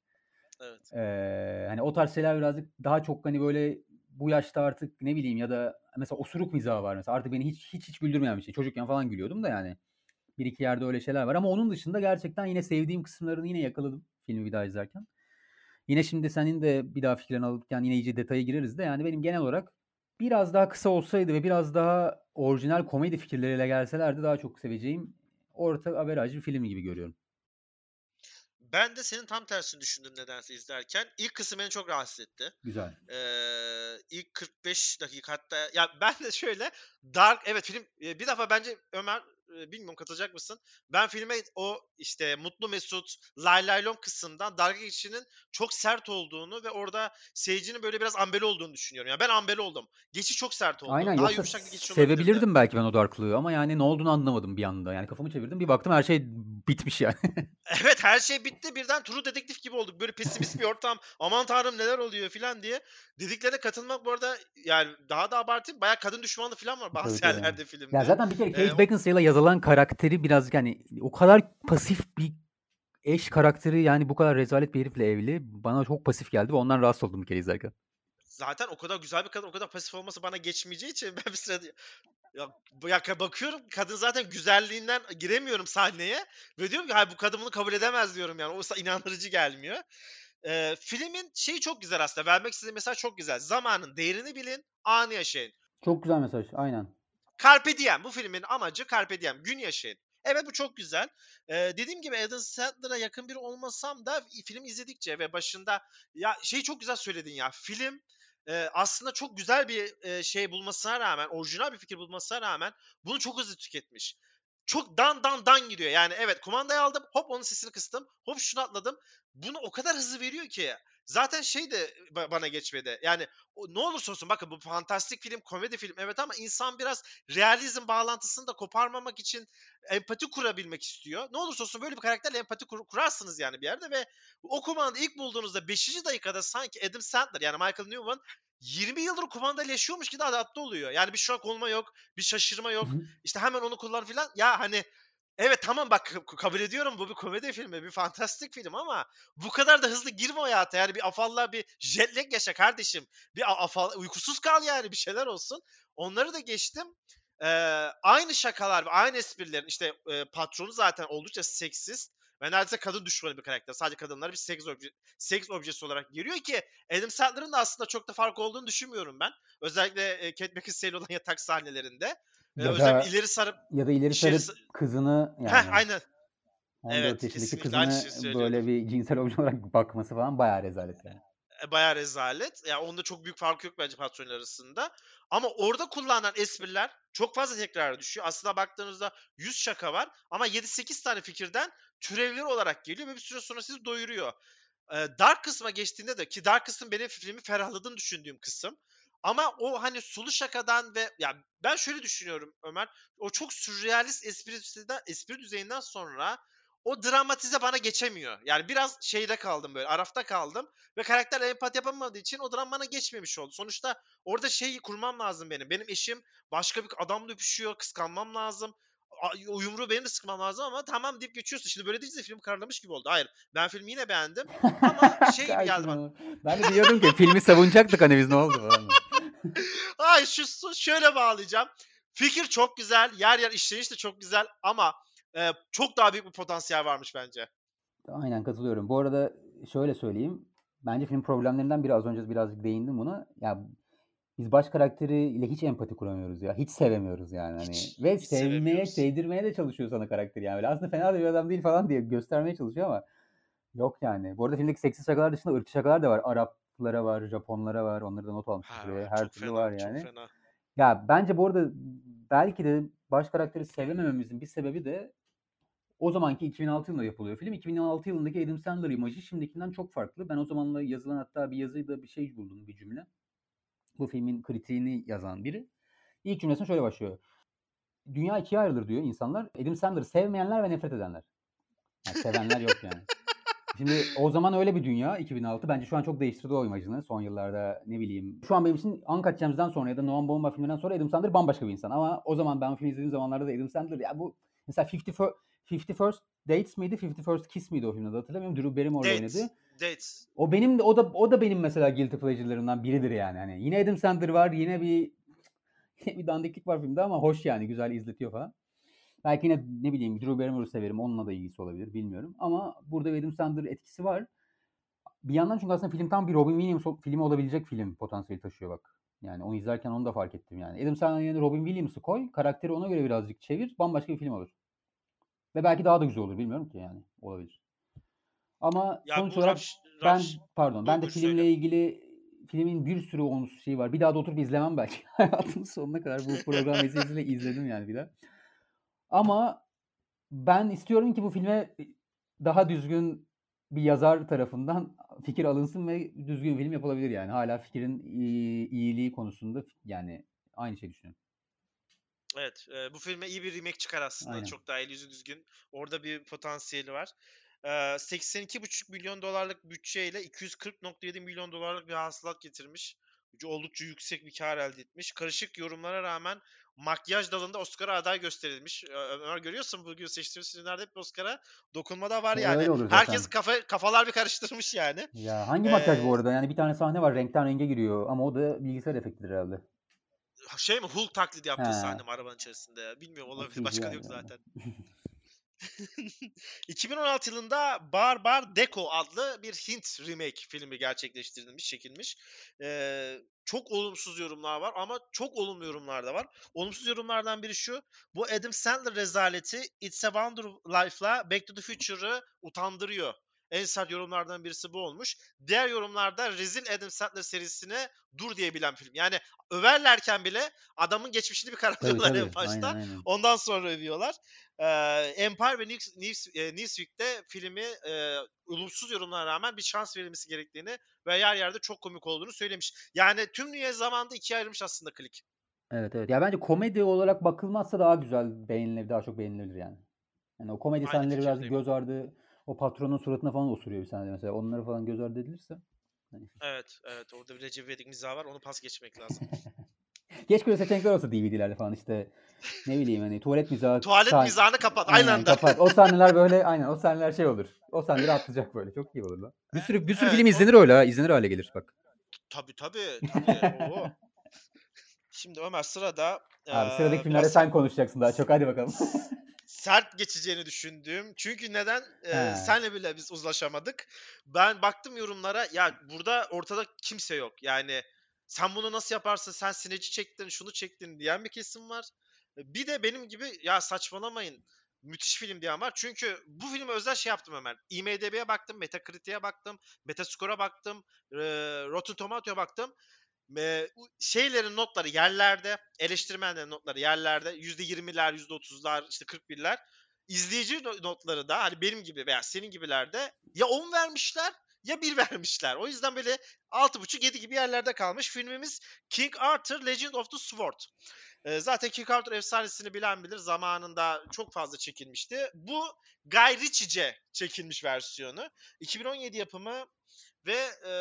Evet. Ee, hani o tarz şeyler birazcık daha çok hani böyle bu yaşta artık ne bileyim ya da mesela osuruk mizahı var mesela artık beni hiç hiç hiç güldürmeyen bir şey. Çocukken falan gülüyordum da yani bir iki yerde öyle şeyler var ama onun dışında gerçekten yine sevdiğim kısımlarını yine yakaladım filmi bir daha izlerken. Yine şimdi senin de bir daha fikirlerini alırken yine iyice detaya gireriz de yani benim genel olarak biraz daha kısa olsaydı ve biraz daha orijinal komedi fikirleriyle gelselerdi daha çok seveceğim orta averaj bir film gibi görüyorum. Ben de senin tam tersini düşündüm nedense izlerken. İlk kısım beni çok rahatsız etti. Güzel. Ee, ilk 45 dakika hatta ya ben de şöyle Dark evet film bir defa bence Ömer bilmiyorum katılacak mısın? Ben filme o işte Mutlu Mesut, Lay Lay Lom kısımdan dalga geçişinin çok sert olduğunu ve orada seyircinin böyle biraz ambeli olduğunu düşünüyorum. Yani ben ambeli oldum. Geçiş çok sert oldu. Aynen Daha yumuşak bir geçiş sevebilirdim belki ben o Darklığı ama yani ne olduğunu anlamadım bir anda. Yani kafamı çevirdim bir baktım her şey bitmiş yani. evet her şey bitti birden True Dedektif gibi olduk. Böyle pesimist bir ortam. Aman tanrım neler oluyor filan diye. Dediklerine katılmak bu arada yani daha da abartayım. Bayağı kadın düşmanlığı falan var bazı Tabii, yerlerde filmde. Ya zaten bir kere Kate Ee, Beckinsale'la yazılan karakteri biraz yani o kadar pasif bir eş karakteri yani bu kadar rezalet bir herifle evli bana çok pasif geldi ve ondan rahatsız oldum bir kere izlerken. zaten o kadar güzel bir kadın, o kadar pasif olması bana geçmeyeceği için ben bir sırada ya, bu- ya bakıyorum kadın zaten güzelliğinden giremiyorum sahneye ve diyorum ki hayır bu kadın bunu kabul edemez diyorum yani. O sa- inandırıcı gelmiyor. Ee, filmin şeyi çok güzel aslında. Vermek istediğim mesaj çok güzel. Zamanın değerini bilin, anı yaşayın. Çok güzel mesaj aynen. Carpe diem. Bu filmin amacı Carpe diem. Gün yaşayın. Evet bu çok güzel. Ee, dediğim gibi Adam Sandler'a yakın biri olmasam da film izledikçe ve başında ya şey çok güzel söyledin ya. Film e, aslında çok güzel bir e, şey bulmasına rağmen, orijinal bir fikir bulmasına rağmen bunu çok hızlı tüketmiş. Çok dan dan dan gidiyor. Yani evet kumandayı aldım, hop onun sesini kıstım, hop şunu atladım. Bunu o kadar hızlı veriyor ki. Zaten şey de ba- bana geçmedi. Yani o, ne olursa olsun bakın bu fantastik film, komedi film evet ama insan biraz realizm bağlantısını da koparmamak için empati kurabilmek istiyor. Ne olursa olsun böyle bir karakterle empati kur- kurarsınız yani bir yerde ve o kumanda ilk bulduğunuzda 5. dakikada sanki Adam Sandler yani Michael Newman 20 yıldır kumandayla yaşıyormuş gibi adapte oluyor. Yani bir şok olma yok, bir şaşırma yok. İşte hemen onu kullan filan. Ya hani Evet tamam bak kabul ediyorum bu bir komedi filmi, bir fantastik film ama bu kadar da hızlı girme hayata. Yani bir afalla bir jet yaşa kardeşim. Bir afal uykusuz kal yani bir şeyler olsun. Onları da geçtim. Ee, aynı şakalar ve aynı esprilerin işte e, patronu zaten oldukça seksist ve neredeyse kadın düşmanı bir karakter. Sadece kadınları bir seks, obje, seks objesi olarak görüyor ki Adam Sandler'ın da aslında çok da fark olduğunu düşünmüyorum ben. Özellikle e, Kate olan yatak sahnelerinde. Ya da ileri sarıp ya da ileri sarıp kızını Heh, yani aynen. 14 Evet, yaşındaki kızını böyle bir cinsel obje olarak bakması falan bayağı rezalet yani. E, bayağı rezalet. Ya onda çok büyük fark yok bence patronlar arasında. Ama orada kullanılan espriler çok fazla tekrar düşüyor. Aslında baktığınızda 100 şaka var ama 7-8 tane fikirden türevleri olarak geliyor ve bir süre sonra sizi doyuruyor. Ee, Dark kısma geçtiğinde de ki Dark kısım benim filmi ferahladığını düşündüğüm kısım. Ama o hani sulu şakadan ve ya ben şöyle düşünüyorum Ömer. O çok sürrealist esprisinden, espri düzeyinden sonra o dramatize bana geçemiyor. Yani biraz şeyde kaldım böyle arafta kaldım ve karakter empati yapamadığı için o dram bana geçmemiş oldu. Sonuçta orada şeyi kurmam lazım benim. Benim eşim başka bir adamla öpüşüyor, kıskanmam lazım. O yumruğu benim de sıkmam lazım ama tamam deyip geçiyorsun. Şimdi böyle deyince film kararlamış gibi oldu. Hayır ben filmi yine beğendim ama şey gibi geldi bana. Ben de diyordum ki filmi savunacaktık hani biz ne oldu falan. Ay şu şöyle bağlayacağım. Fikir çok güzel, yer yer işleniş de çok güzel ama e, çok daha büyük bir potansiyel varmış bence. Aynen katılıyorum. Bu arada şöyle söyleyeyim. Bence film problemlerinden biri az önce birazcık değindim buna. Ya biz baş karakteriyle hiç empati kuramıyoruz ya. Hiç sevemiyoruz yani hani. Hiç, Ve hiç sevmeye, sevdirmeye de çalışıyor sana karakteri yani. Böyle aslında fena da bir adam değil falan diye göstermeye çalışıyor ama yok yani. Bu arada filmdeki seksi şakalar dışında ırkçı şakalar da var. Araplara var, Japonlara var. Onları da not almışım Ha, buraya. Her türlü fena, var yani. fena. Ya bence bu arada belki de baş karakteri sevemememizin bir sebebi de o zamanki 2006 yılında yapılıyor film. 2006 yılındaki Adam Sandler imajı şimdikinden çok farklı. Ben o zamanla yazılan hatta bir yazıyda bir şey buldum bir cümle. Bu filmin kritiğini yazan biri. İlk cümlesine şöyle başlıyor. Dünya ikiye ayrılır diyor insanlar. Adam Sandler'ı sevmeyenler ve nefret edenler. Yani sevenler yok yani. Şimdi o zaman öyle bir dünya 2006. Bence şu an çok değiştirdi o imajını son yıllarda ne bileyim. Şu an benim için Uncut Gems'den sonra ya da Noam Baumbach filminden sonra Adam Sandler bambaşka bir insan. Ama o zaman ben film izlediğim zamanlarda da Adam Sandler ya bu mesela 50 Fir- 50 First Dates miydi? 50 First Kiss miydi o filmde de hatırlamıyorum. Drew Barrymore Dates. oynadı. Dates. O benim o da o da benim mesela guilty pleasure'larımdan biridir yani. Hani yine Adam Sandler var, yine bir yine bir dandiklik var filmde ama hoş yani güzel izletiyor falan. Belki yine ne bileyim Drew Barrymore'u severim. Onunla da ilgisi olabilir bilmiyorum. Ama burada Adam Sandler etkisi var. Bir yandan çünkü aslında film tam bir Robin Williams filmi olabilecek film potansiyeli taşıyor bak. Yani onu izlerken onu da fark ettim yani. Adam Sandler'ın yerine Robin Williams'ı koy. Karakteri ona göre birazcık çevir. Bambaşka bir film olur. Ve belki daha da güzel olur. Bilmiyorum ki yani. Olabilir. Ama Ya sonuç olarak Raj, ben pardon ben de filmle söyle. ilgili filmin bir sürü olumsuz şeyi var. Bir daha da oturup izlemem belki. Hayatımın sonuna kadar bu program vesilesiyle izledim yani bir daha. Ama ben istiyorum ki bu filme daha düzgün bir yazar tarafından fikir alınsın ve düzgün film yapılabilir yani. Hala fikrin iyi- iyiliği konusunda yani aynı şey düşünüyorum. Evet, e, bu filme iyi bir remake çıkar aslında. Aynen. Çok daha el yüzü düzgün. Orada bir potansiyeli var. E, 82,5 milyon dolarlık bütçeyle 240,7 milyon dolarlık bir hasılat getirmiş. Oldukça yüksek bir kar elde etmiş. Karışık yorumlara rağmen makyaj dalında Oscar'a aday gösterilmiş. Ömer görüyorsun bugün seçtiğimiz filmlerde hep Oscar'a dokunma da var yani. Herkes kafa kafalar bir karıştırmış yani. Ya hangi makyaj bu Ee, arada? Yani bir tane sahne var renkten renge giriyor ama o da bilgisayar efektidir herhalde. Şey mi Hulk taklidi yaptığı He. sahne mi arabanın içerisinde? ya? Bilmiyorum olabilir. Başka yok zaten. 2016 yılında Bar Bar Deco adlı bir Hint remake filmi gerçekleştirilmiş, çekilmiş. Ee, çok olumsuz yorumlar var ama çok olumlu yorumlar da var. Olumsuz yorumlardan biri şu. Bu Adam Sandler rezaleti It's a Wonder Life'la Back to the Future'ı utandırıyor. En sert yorumlardan birisi bu olmuş. Diğer yorumlarda rezil Adam Sandler serisine dur diyebilen film. Yani överlerken bile adamın geçmişini bir tabii. en başta. Aynen aynen. Ondan sonra övüyorlar. Ee, Empire ve News, News, e, Newsweek'te filmi e, olumsuz yorumlara rağmen bir şans verilmesi gerektiğini ve yer yerde çok komik olduğunu söylemiş. Yani tüm dünya zamanında ikiye ayrılmış aslında klik. Evet evet. Ya bence komedi olarak bakılmazsa daha güzel beğenilebilir, daha çok beğenilebilir yani. Yani o komedi Aynı sahneleri fikirdeyim. göz ardı, o patronun suratına falan osuruyor bir sahnede mesela. Onları falan göz ardı edilirse. Hani. Evet, evet. Orada bir Recep İvedik mizahı var. Onu pas geçmek lazım. Keşke öyle seçenekler olsa DVD'lerde falan işte ne bileyim hani tuvalet mizahı. Tuvalet sah- mizahını kapat. Aynen, Aynı anda. kapat. O sahneler böyle aynen o sahneler şey olur. O sahneleri atlayacak böyle. Çok iyi olur lan. Bir sürü bir sürü Evet, film o- izlenir öyle ha. izlenir hale gelir bak. Tabii tabii. tabii. Oo. Şimdi Ömer sırada Abi sıradaki filmlerde biraz sen konuşacaksın daha çok. Hadi bakalım. Sert geçeceğini düşündüğüm. Çünkü neden? He. senle bile biz uzlaşamadık. Ben baktım yorumlara. Ya burada ortada kimse yok. Yani sen bunu nasıl yaparsın? Sen sineci çektin, şunu çektin diyen bir kesim var. Bir de benim gibi ya saçmalamayın. Müthiş film diyen var. Çünkü bu filme özel şey yaptım hemen. IMDb'ye baktım, Metacritic'e baktım, Metascore'a baktım, eee, Rotten Tomato'ya baktım. Eee, şeylerin notları yerlerde, eleştirmenlerin notları yerlerde. %20'ler, %30'lar, işte 41'ler. İzleyici no- notları da hani benim gibi veya senin gibilerde ya 10 vermişler ya 1 vermişler. O yüzden böyle 6.5-7 gibi yerlerde kalmış. Filmimiz King Arthur Legend of the Sword. Ee, zaten King Arthur efsanesini bilen bilir. Zamanında çok fazla çekilmişti. Bu Guy Ritchie'ce çekilmiş versiyonu. 2017 yapımı ve e,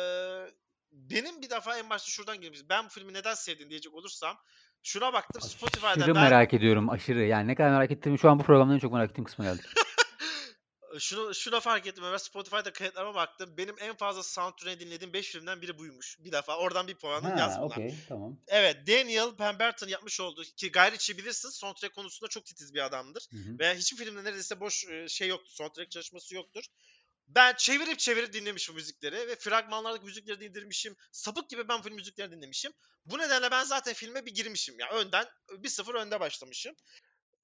benim bir defa en başta şuradan girmiş. Ben bu filmi neden sevdim diyecek olursam şuna baktım Spotify'da Aşırı ben merak ediyorum aşırı. Yani ne kadar merak ettiğimi şu an bu programda en çok merak ettiğim kısma geldik. şunu şuna fark ettim. Ben Spotify'da kayıtlarıma baktım. Benim en fazla soundtrack'ini dinlediğim 5 filmden biri buymuş. Bir defa. Oradan bir puanı yaz Ha, buna. okey tamam. Evet, Daniel Pemberton yapmış olduğu ki Ritchie bilirsiniz soundtrack konusunda çok titiz bir adamdır. Hı hı. Ve hiçbir filmde neredeyse boş şey yoktur. Soundtrack çalışması yoktur. Ben çevirip çevirip dinlemişim müzikleri ve fragmanlardaki müzikleri dindirmişim. Sapık gibi ben film müzikleri dinlemişim. Bu nedenle ben zaten filme bir girmişim. Yani önden bir sıfır önde başlamışım.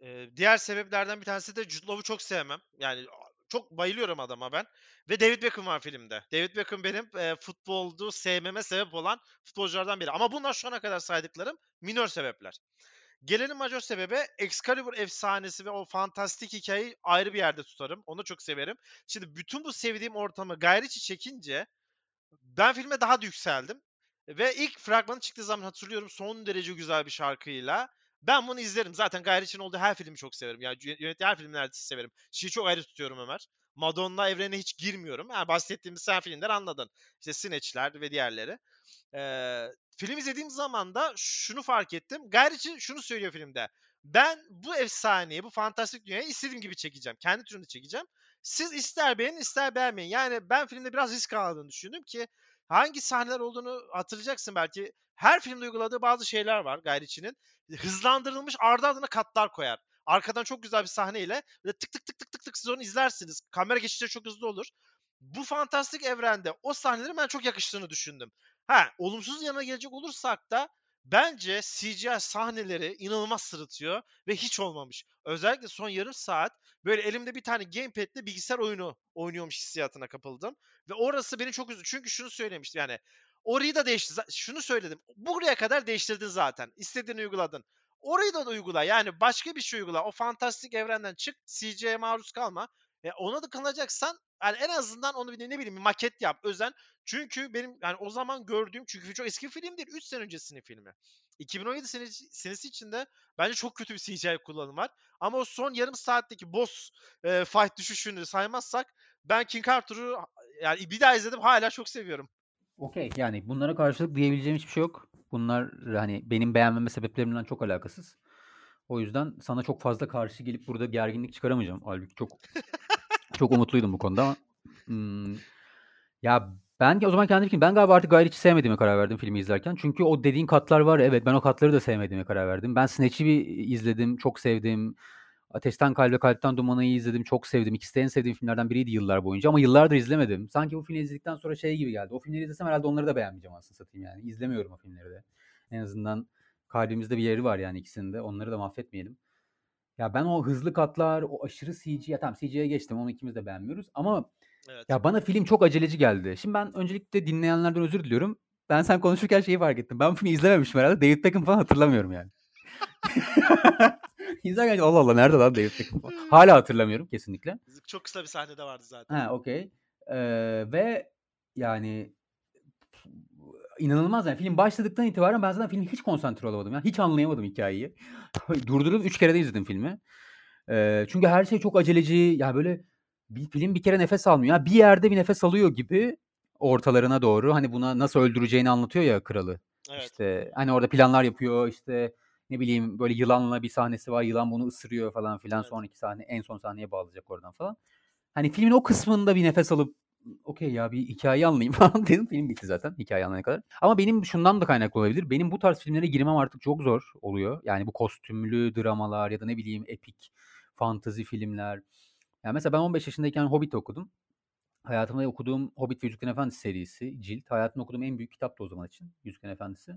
Ee, diğer sebeplerden bir tanesi de Jude Law'u çok sevmem. Yani çok bayılıyorum adama ben. Ve David Beckham var filmde. David Beckham benim e, futboldu sevmeme sebep olan futbolculardan biri. Ama bunlar şu ana kadar saydıklarım minör sebepler. Gelelim majör sebebe Excalibur efsanesi ve o fantastik hikayeyi ayrı bir yerde tutarım. Onu çok severim. Şimdi bütün bu sevdiğim ortamı gayri içi çekince ben filme daha da yükseldim. Ve ilk fragmanı çıktığı zaman hatırlıyorum son derece güzel bir şarkıyla. Ben bunu izlerim. Zaten Ritchie'nin olduğu her filmi çok severim. Yani yö- yönettiği her filmi neredeyse severim. Şeyi çok ayrı tutuyorum Ömer. Madonna evrene hiç girmiyorum. Yani bahsettiğimiz sen filmler anladın. İşte Snatch'ler ve diğerleri. Ee, film izlediğim zaman da şunu fark ettim. Gayri için şunu söylüyor filmde. Ben bu efsaneyi, bu fantastik dünyayı istediğim gibi çekeceğim. Kendi türümde çekeceğim. Siz ister beğenin ister beğenmeyin. Yani ben filmde biraz risk aldığını düşündüm ki hangi sahneler olduğunu hatırlayacaksın belki. Her filmde uyguladığı bazı şeyler var Gayriçi'nin. Hızlandırılmış ardı ardına katlar koyar. Arkadan çok güzel bir sahneyle böyle tık tık tık tık tık tık siz onu izlersiniz. Kamera geçişleri çok hızlı olur. Bu fantastik evrende o sahnelerin ben çok yakıştığını düşündüm. Ha, olumsuz yanına gelecek olursak da bence CGI sahneleri inanılmaz sırıtıyor ve hiç olmamış. Özellikle son yarım saat böyle elimde bir tane gamepad'le bilgisayar oyunu oynuyormuş hissiyatına kapıldım. Ve orası beni çok üzdü. Çünkü şunu söylemiştim yani orayı da değişti. Şunu söyledim. Buraya kadar değiştirdin zaten. İstediğini uyguladın. Orayı da, uygula. Yani başka bir şey uygula. O fantastik evrenden çık. CG'ye maruz kalma. E ona da kalacaksan yani en azından onu bir ne bileyim bir maket yap özen. Çünkü benim yani o zaman gördüğüm çünkü çok eski film değil 3 sene öncesinin filmi. 2017 senesi, senesi içinde bence çok kötü bir CGI kullanım var. Ama o son yarım saatteki boss e, fight düşüşünü saymazsak ben King Arthur'u yani bir daha izledim hala çok seviyorum. Okey. Yani bunlara karşılık diyebileceğim hiçbir şey yok. Bunlar hani benim beğenmeme sebeplerimden çok alakasız. O yüzden sana çok fazla karşı gelip burada gerginlik çıkaramayacağım. Halbuki çok çok umutluydum bu konuda ama hmm, ya ben o zaman kendi fikrim ben galiba artık gayri hiç sevmediğime karar verdim filmi izlerken. Çünkü o dediğin katlar var evet ben o katları da sevmediğime karar verdim. Ben Snatch'i bir izledim, çok sevdim. Ateşten Kalbe Kalpten Dumanı'yı izledim, çok sevdim. İkisi de en sevdiğim filmlerden biriydi yıllar boyunca ama yıllardır izlemedim. Sanki bu filmi izledikten sonra şey gibi geldi. O filmleri izlesem herhalde onları da beğenmeyeceğim aslında satayım yani. İzlemiyorum o filmleri de. En azından kalbimizde bir yeri var yani ikisinin de. Onları da mahvetmeyelim. Ya ben o hızlı katlar, o aşırı CG, ya tamam CG'ye geçtim onu ikimiz de beğenmiyoruz ama Evet. ya bana film çok aceleci geldi. Şimdi ben öncelikle dinleyenlerden özür diliyorum. Ben sen konuşurken şeyi fark ettim. Ben bu filmi izlememişim herhalde. David Beckham falan hatırlamıyorum yani. İzlerken Allah Allah nerede lan David Beckham falan. Hala hatırlamıyorum kesinlikle. Çok kısa bir sahnede vardı zaten. Ha okey. Ee, ve yani inanılmaz yani film başladıktan itibaren ben zaten filmi hiç konsantre olamadım. Yani hiç anlayamadım hikayeyi. Durdurup üç kere de izledim filmi. Ee, çünkü her şey çok aceleci. Ya böyle bir film bir kere nefes almıyor. Ya bir yerde bir nefes alıyor gibi ortalarına doğru. Hani buna nasıl öldüreceğini anlatıyor ya kralı. Evet. İşte hani orada planlar yapıyor. İşte ne bileyim böyle yılanla bir sahnesi var. Yılan bunu ısırıyor falan filan. Evet. Sonraki sahne en son sahneye bağlayacak oradan falan. Hani filmin o kısmında bir nefes alıp okey ya bir hikaye anlayayım falan dedim. Film bitti zaten hikaye anlayana kadar. Ama benim şundan da kaynaklı olabilir. Benim bu tarz filmlere girmem artık çok zor oluyor. Yani bu kostümlü dramalar ya da ne bileyim epik fantazi filmler. Yani mesela ben 15 yaşındayken Hobbit okudum. Hayatımda okuduğum Hobbit ve Yüzüklerin Efendisi serisi cilt. Hayatımda okuduğum en büyük kitap da o zaman için Yüzüklerin Efendisi.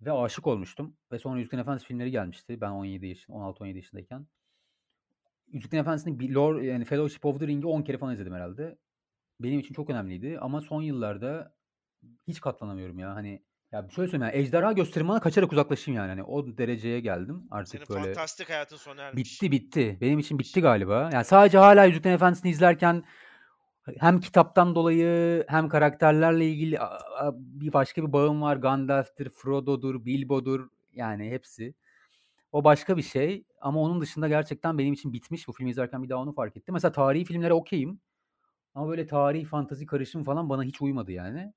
Ve aşık olmuştum. Ve sonra Yüzüklerin Efendisi filmleri gelmişti. Ben 17 yaşında, 16-17 yaşındayken. Yüzüklerin Efendisi'nin lore, yani Fellowship of the Ring'i 10 kere falan izledim herhalde. Benim için çok önemliydi ama son yıllarda hiç katlanamıyorum ya. Hani ya şöyle söyleyeyim yani ejderha gösterimine kaçarak uzaklaşayım yani. Hani o dereceye geldim artık Senin böyle. fantastik hayatın sona ermiş. Bitti bitti. Benim için bitti galiba. Yani sadece hala Yüzüklerin Efendisi'ni izlerken hem kitaptan dolayı hem karakterlerle ilgili bir başka bir bağım var. Gandalf'tir, Frodo'dur, Bilbo'dur yani hepsi. O başka bir şey ama onun dışında gerçekten benim için bitmiş. Bu filmi izlerken bir daha onu fark ettim. Mesela tarihi filmlere okeyim. Ama böyle tarihi, fantazi karışım falan bana hiç uymadı yani.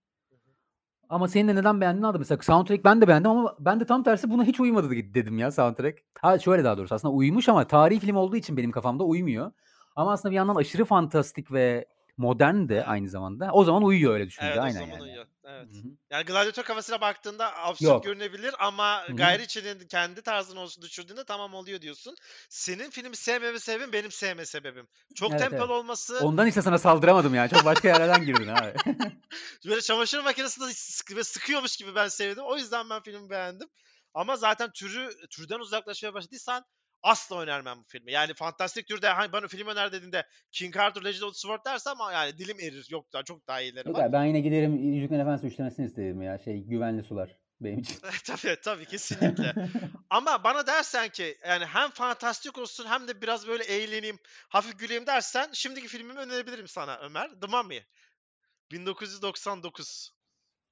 Ama senin de neden beğendiğini anladım. Mesela soundtrack ben de beğendim ama ben de tam tersi buna hiç uymadı de- dedim ya soundtrack. Ha şöyle daha doğrusu aslında uymuş ama tarihi film olduğu için benim kafamda uymuyor. Ama aslında bir yandan aşırı fantastik ve modern de aynı zamanda. O zaman uyuyor öyle düşününce Evet o aynen zaman yani. uyuyor. Evet. Hı hı. Yani gladyatör kafasına baktığında absürt Yok. görünebilir ama Hı hı. gayri içinin kendi tarzını olsun düşürdüğünde tamam oluyor diyorsun. Senin filmi sevmeme sebebin benim sevme sebebim. Çok Evet, tempolu evet. olması, Ondan işte sana saldıramadım yani. Çok başka yerlerden girdin abi. böyle çamaşır makinesinde sık, sıkıyormuş gibi ben sevdim. O yüzden ben filmi beğendim. Ama zaten türü türden uzaklaşmaya başladıysan asla önermem bu filmi. Yani fantastik türde hani bana film öner dediğinde King Arthur Legend of the Sword dersem yani dilim erir. Yok daha çok daha iyileri Yok var. abi ben yine giderim Yüzüklerin Efendisi üçlemesini istedim ya. Şey güvenli sular benim için. tabii tabii kesinlikle. Ama bana dersen ki yani hem fantastik olsun hem de biraz böyle eğleneyim, hafif güleyim dersen şimdiki filmimi önerebilirim sana Ömer. The Mummy. 1999.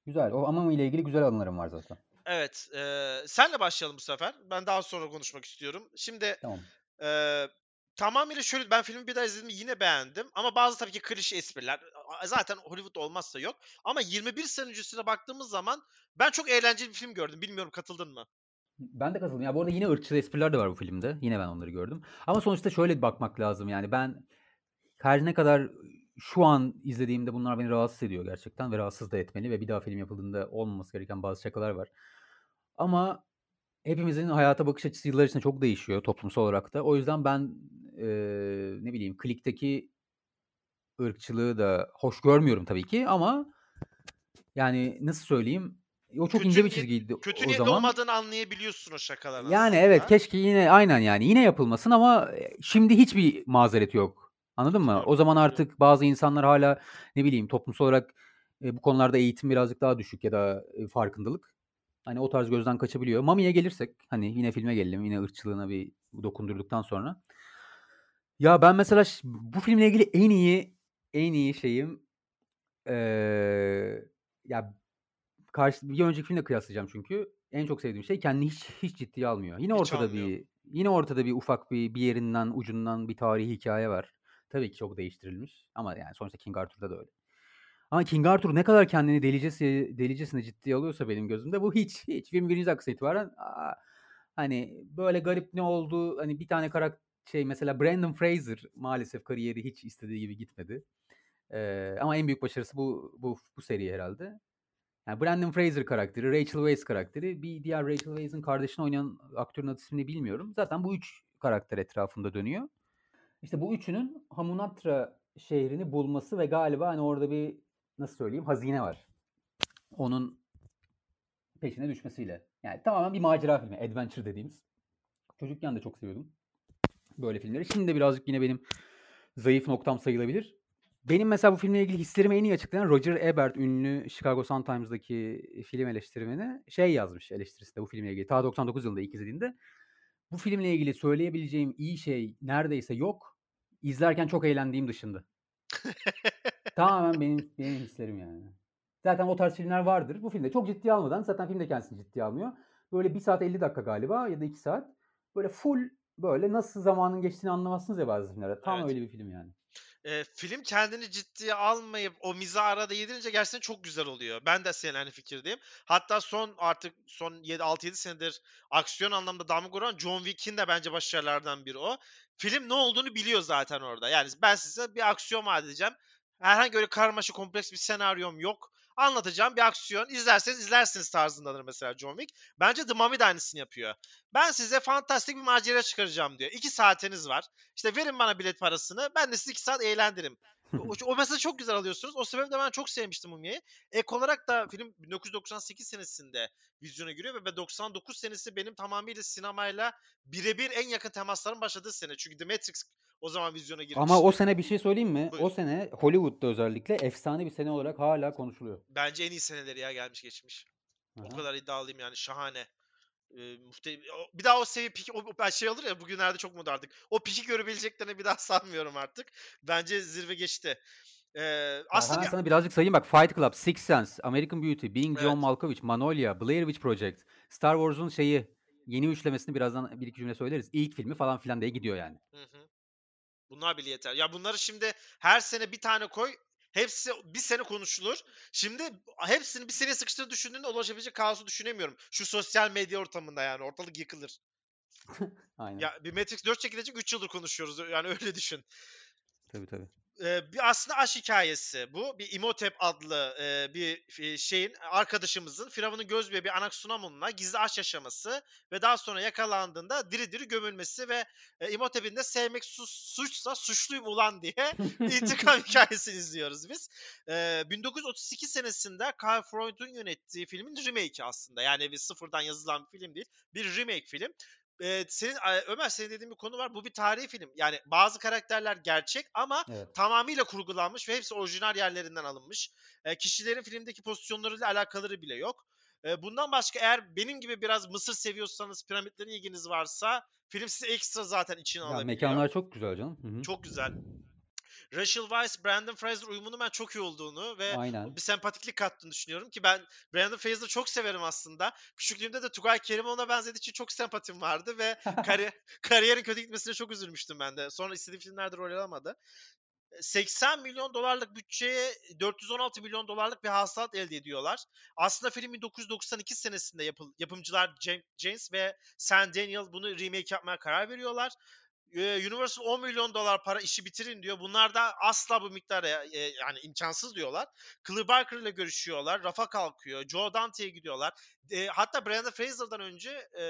Güzel. O Amami ile ilgili güzel anılarım var zaten. Evet. eee, senle başlayalım bu sefer. Ben daha sonra konuşmak istiyorum. Şimdi Tamam. eee, tamamıyla şöyle ben filmi bir daha izledim yine beğendim ama bazı tabii ki klişe espriler zaten Hollywood olmazsa yok ama 21 sene öncesine baktığımız zaman ben çok eğlenceli bir film gördüm. Bilmiyorum katıldın mı? Ben de katıldım. Ya bu arada yine ırkçı espriler de var bu filmde. Yine ben onları gördüm. Ama sonuçta şöyle bir bakmak lazım. Yani ben her ne kadar şu an izlediğimde bunlar beni rahatsız ediyor gerçekten ve rahatsız da etmeli ve bir daha film yapıldığında olmaması gereken bazı şakalar var. Ama hepimizin hayata bakış açısı yıllar içinde çok değişiyor toplumsal olarak da. O yüzden ben eee, ne bileyim klikteki ırkçılığı da hoş görmüyorum tabii ki ama yani nasıl söyleyeyim o çok Kötü ince bir çizgiydi Kötü o zaman. olmadığını anlayabiliyorsun o şakaların Yani aslında. evet keşke yine aynen yani yine yapılmasın ama e, şimdi hiçbir mazeret yok. Anladın mı? O zaman artık bazı insanlar hala ne bileyim toplumsal olarak e, bu konularda eğitim birazcık daha düşük ya da e, farkındalık. Hani o tarz gözden kaçabiliyor. Mami'ye gelirsek hani yine filme gelelim. Yine ırkçılığına bir dokundurduktan sonra. Ya ben mesela bu filmle ilgili en iyi en iyi şeyim eee ya karşı bir önceki filmle kıyaslayacağım çünkü. En çok sevdiğim şey kendini hiç hiç ciddiye almıyor. Yine Hiç ortada almıyor. bir yine ortada bir ufak bir bir yerinden ucundan bir tarihi hikaye var. Tabii ki çok değiştirilmiş ama yani sonuçta King Arthur'da da öyle. Ama King Arthur ne kadar kendini delicesine, delicesine ciddiye alıyorsa benim gözümde bu hiç hiç film birinci dakikasına itibaren aa, hani böyle garip ne oldu hani bir tane karakter şey mesela Brandon Fraser maalesef kariyeri hiç istediği gibi gitmedi. Ee, ama en büyük başarısı bu bu bu seri herhalde. Yani Brandon Fraser karakteri, Rachel Weisz karakteri, bir diğer Rachel Weisz'in kardeşini oynayan aktörün adı ismini bilmiyorum. Zaten bu üç karakter etrafında dönüyor. İşte bu üçünün Hamunaptra şehrini bulması ve galiba hani orada bir nasıl söyleyeyim hazine var. Onun peşine düşmesiyle. Yani tamamen bir macera filmi. Adventure dediğimiz. Çocukken de çok seviyordum böyle filmleri. Şimdi de birazcık yine benim zayıf noktam sayılabilir. Benim mesela bu filmle ilgili hislerimi en iyi açıklayan Roger Ebert ünlü Chicago Sun-Times'daki film eleştirmeni şey yazmış eleştirisinde bu filmle ilgili. Ta 99 yılında ilk izlediğinde. Bu filmle ilgili söyleyebileceğim iyi şey neredeyse yok. İzlerken çok eğlendiğim dışında. Tamamen benim benim hislerim yani. Zaten o tarz filmler vardır. Bu filmde çok ciddiye almadan zaten film de kendisini ciddiye almıyor. Böyle 1 saat 50 dakika galiba ya da 2 saat. Böyle full böyle nasıl zamanın geçtiğini anlamazsınız ya bazı filmlerde. Tam Evet. öyle bir film yani. Eee, film kendini ciddiye almayıp o mizahı arada yedirince gerçekten çok güzel oluyor. Ben de seninle aynı fikirdeyim. Hatta son artık son 7 6-7 senedir aksiyon anlamda damga vuran John Wick'in de bence başarılardan biri o. Film ne olduğunu biliyor zaten orada. Yani ben size bir aksiyon vaat edeceğim. Herhangi öyle karmaşık kompleks bir senaryom yok. Anlatacağım bir aksiyon. İzlerseniz izlersiniz tarzındadır mesela John Wick. Bence The Mummy de aynısını yapıyor. Ben size fantastik bir macera çıkaracağım diyor. 2 saatiniz var. İşte verin bana bilet parasını. Ben de sizi 2 saat eğlendiririm. o, o mesajı çok güzel alıyorsunuz. O sebeple ben çok sevmiştim Mumia'yı. Ek olarak da film 1998 senesinde vizyona giriyor ve 99 senesi benim tamamıyla sinemayla birebir en yakın temasların başladığı sene. Çünkü The Matrix o zaman vizyona girmişti. Ama o sene bir şey söyleyeyim mi? Buyur. O sene Hollywood'da özellikle efsane bir sene olarak hala konuşuluyor. Bence en iyi seneleri ya gelmiş geçmiş. O Aha. kadar iddialıyım yani şahane. Ee, muhte- o- bir daha o seviye piki, o, o- şey olur ya bugünlerde çok moda artık. O piki görebileceklerini bir daha sanmıyorum artık. Bence zirve geçti. Ee, aslında bir- sana birazcık sayayım bak. Fight Club, Sixth Sense, American Beauty, Being John Evet. Malkovich, Magnolia, Blair Witch Project, Star Wars'un şeyi yeni üçlemesini birazdan bir iki cümle söyleriz. İlk filmi falan filan diye gidiyor yani. Hı hı. Bunlar bile yeter. Ya bunları şimdi her sene bir tane koy. Hepsi bir sene konuşulur. Şimdi hepsini bir seneye sıkıştırıp düşündüğünde ulaşabilecek kaosu düşünemiyorum. Şu sosyal medya ortamında yani ortalık yıkılır. Aynen. Ya bir Matrix 4 çekilecek 3 yıldır konuşuyoruz. Yani öyle düşün. Tabii tabii. Bir aslında aşk hikayesi bu. Bir Imhotep adlı e, bir şeyin arkadaşımızın Firavun'un göz bebeği Anaxunamun'la gizli aşk yaşaması ve daha sonra yakalandığında diri diri gömülmesi ve e, Imhotep'in de sevmek su- suçsa suçluyum ulan diye intikam hikayesini izliyoruz biz. Ee, 1932 senesinde Carl Freud'un yönettiği filmin remake'i aslında. Yani bir sıfırdan yazılan bir film değil. Bir remake film. Ee, senin e, Ömer senin dediğin bir konu var. Bu bir tarihi film. Yani bazı karakterler gerçek ama Evet. tamamıyla kurgulanmış ve hepsi orijinal yerlerinden alınmış. E, kişilerin filmdeki pozisyonlarıyla alakaları bile yok. E, bundan başka eğer benim gibi biraz Mısır seviyorsanız, piramitlerin ilginiz varsa film size ekstra zaten içine Ya alabiliyor. mekanlar çok güzel canım. Hı hı. Çok güzel. Rachel Weisz, Brandon Fraser uyumunun ben çok iyi olduğunu ve Aynen. bir sempatiklik kattığını düşünüyorum ki ben Brandon Fraser'ı çok severim aslında. Küçüklüğümde de Tugay Kerimoğlu'na benzediği için çok sempatim vardı ve kari- kariyerin kötü gitmesine çok üzülmüştüm ben de. Sonra istediği filmlerde rol alamadı. 80 milyon dolarlık bütçeye 416 milyon dolarlık bir hasılat elde ediyorlar. Aslında film 1992 senesinde yapıl, yapımcılar James ve Sam Daniel bunu remake yapmaya karar veriyorlar. Universal 10 milyon dolar para işi bitirin diyor. Bunlar da asla bu miktara yani imkansız diyorlar. Clive Barker ile görüşüyorlar. Rafa kalkıyor. Joe Dante'ye gidiyorlar. E, hatta Brandon Fraser'dan önce e,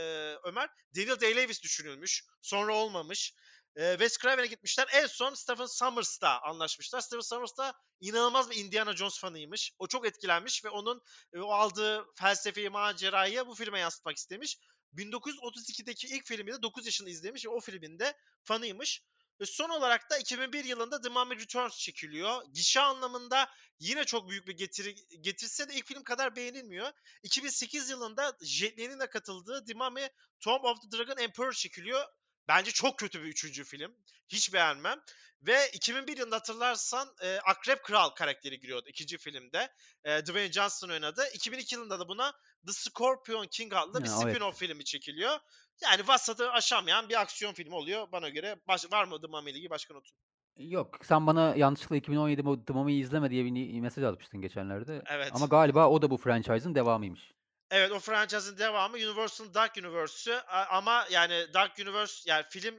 Ömer Daniel Day-Lewis düşünülmüş. Sonra olmamış. E, Wes Craven'e gitmişler. En son Stephen Sommers'ta anlaşmışlar. Stephen Sommers da inanılmaz bir Indiana Jones fanıymış. O çok etkilenmiş ve onun e, o aldığı felsefeyi, macerayı bu filme yansıtmak istemiş. 1932'deki ilk filmi de 9 yaşında izlemiş ve o filminde fanıymış. Ve son olarak da 2001 yılında The Mummy Returns çekiliyor. Gişe anlamında yine çok büyük bir getiri getirse de ilk film kadar beğenilmiyor. 2008 yılında Jet Li'nin de katıldığı The Mummy Tomb of the Dragon Emperor çekiliyor. Bence çok kötü bir üçüncü film. Hiç beğenmem. Ve 2001 yılında hatırlarsan e, Akrep Kral karakteri giriyordu ikinci filmde. E, Dwayne Johnson oynadı. 2002 yılında da buna The Scorpion King adlı bir Ya, spin-off evet. filmi çekiliyor. Yani vasatı aşamayan bir aksiyon filmi oluyor bana göre. Baş, var mı The Mummy ilgili başka notun? Yok, sen bana yanlışlıkla 2017 Mo The Mummy'yi izleme diye bir mesaj atmıştın geçenlerde. Evet. Ama galiba o da bu franchise'ın devamıymış. Evet o franchise'ın devamı Universal'ın Dark Universe'ü ama yani Dark Universe yani film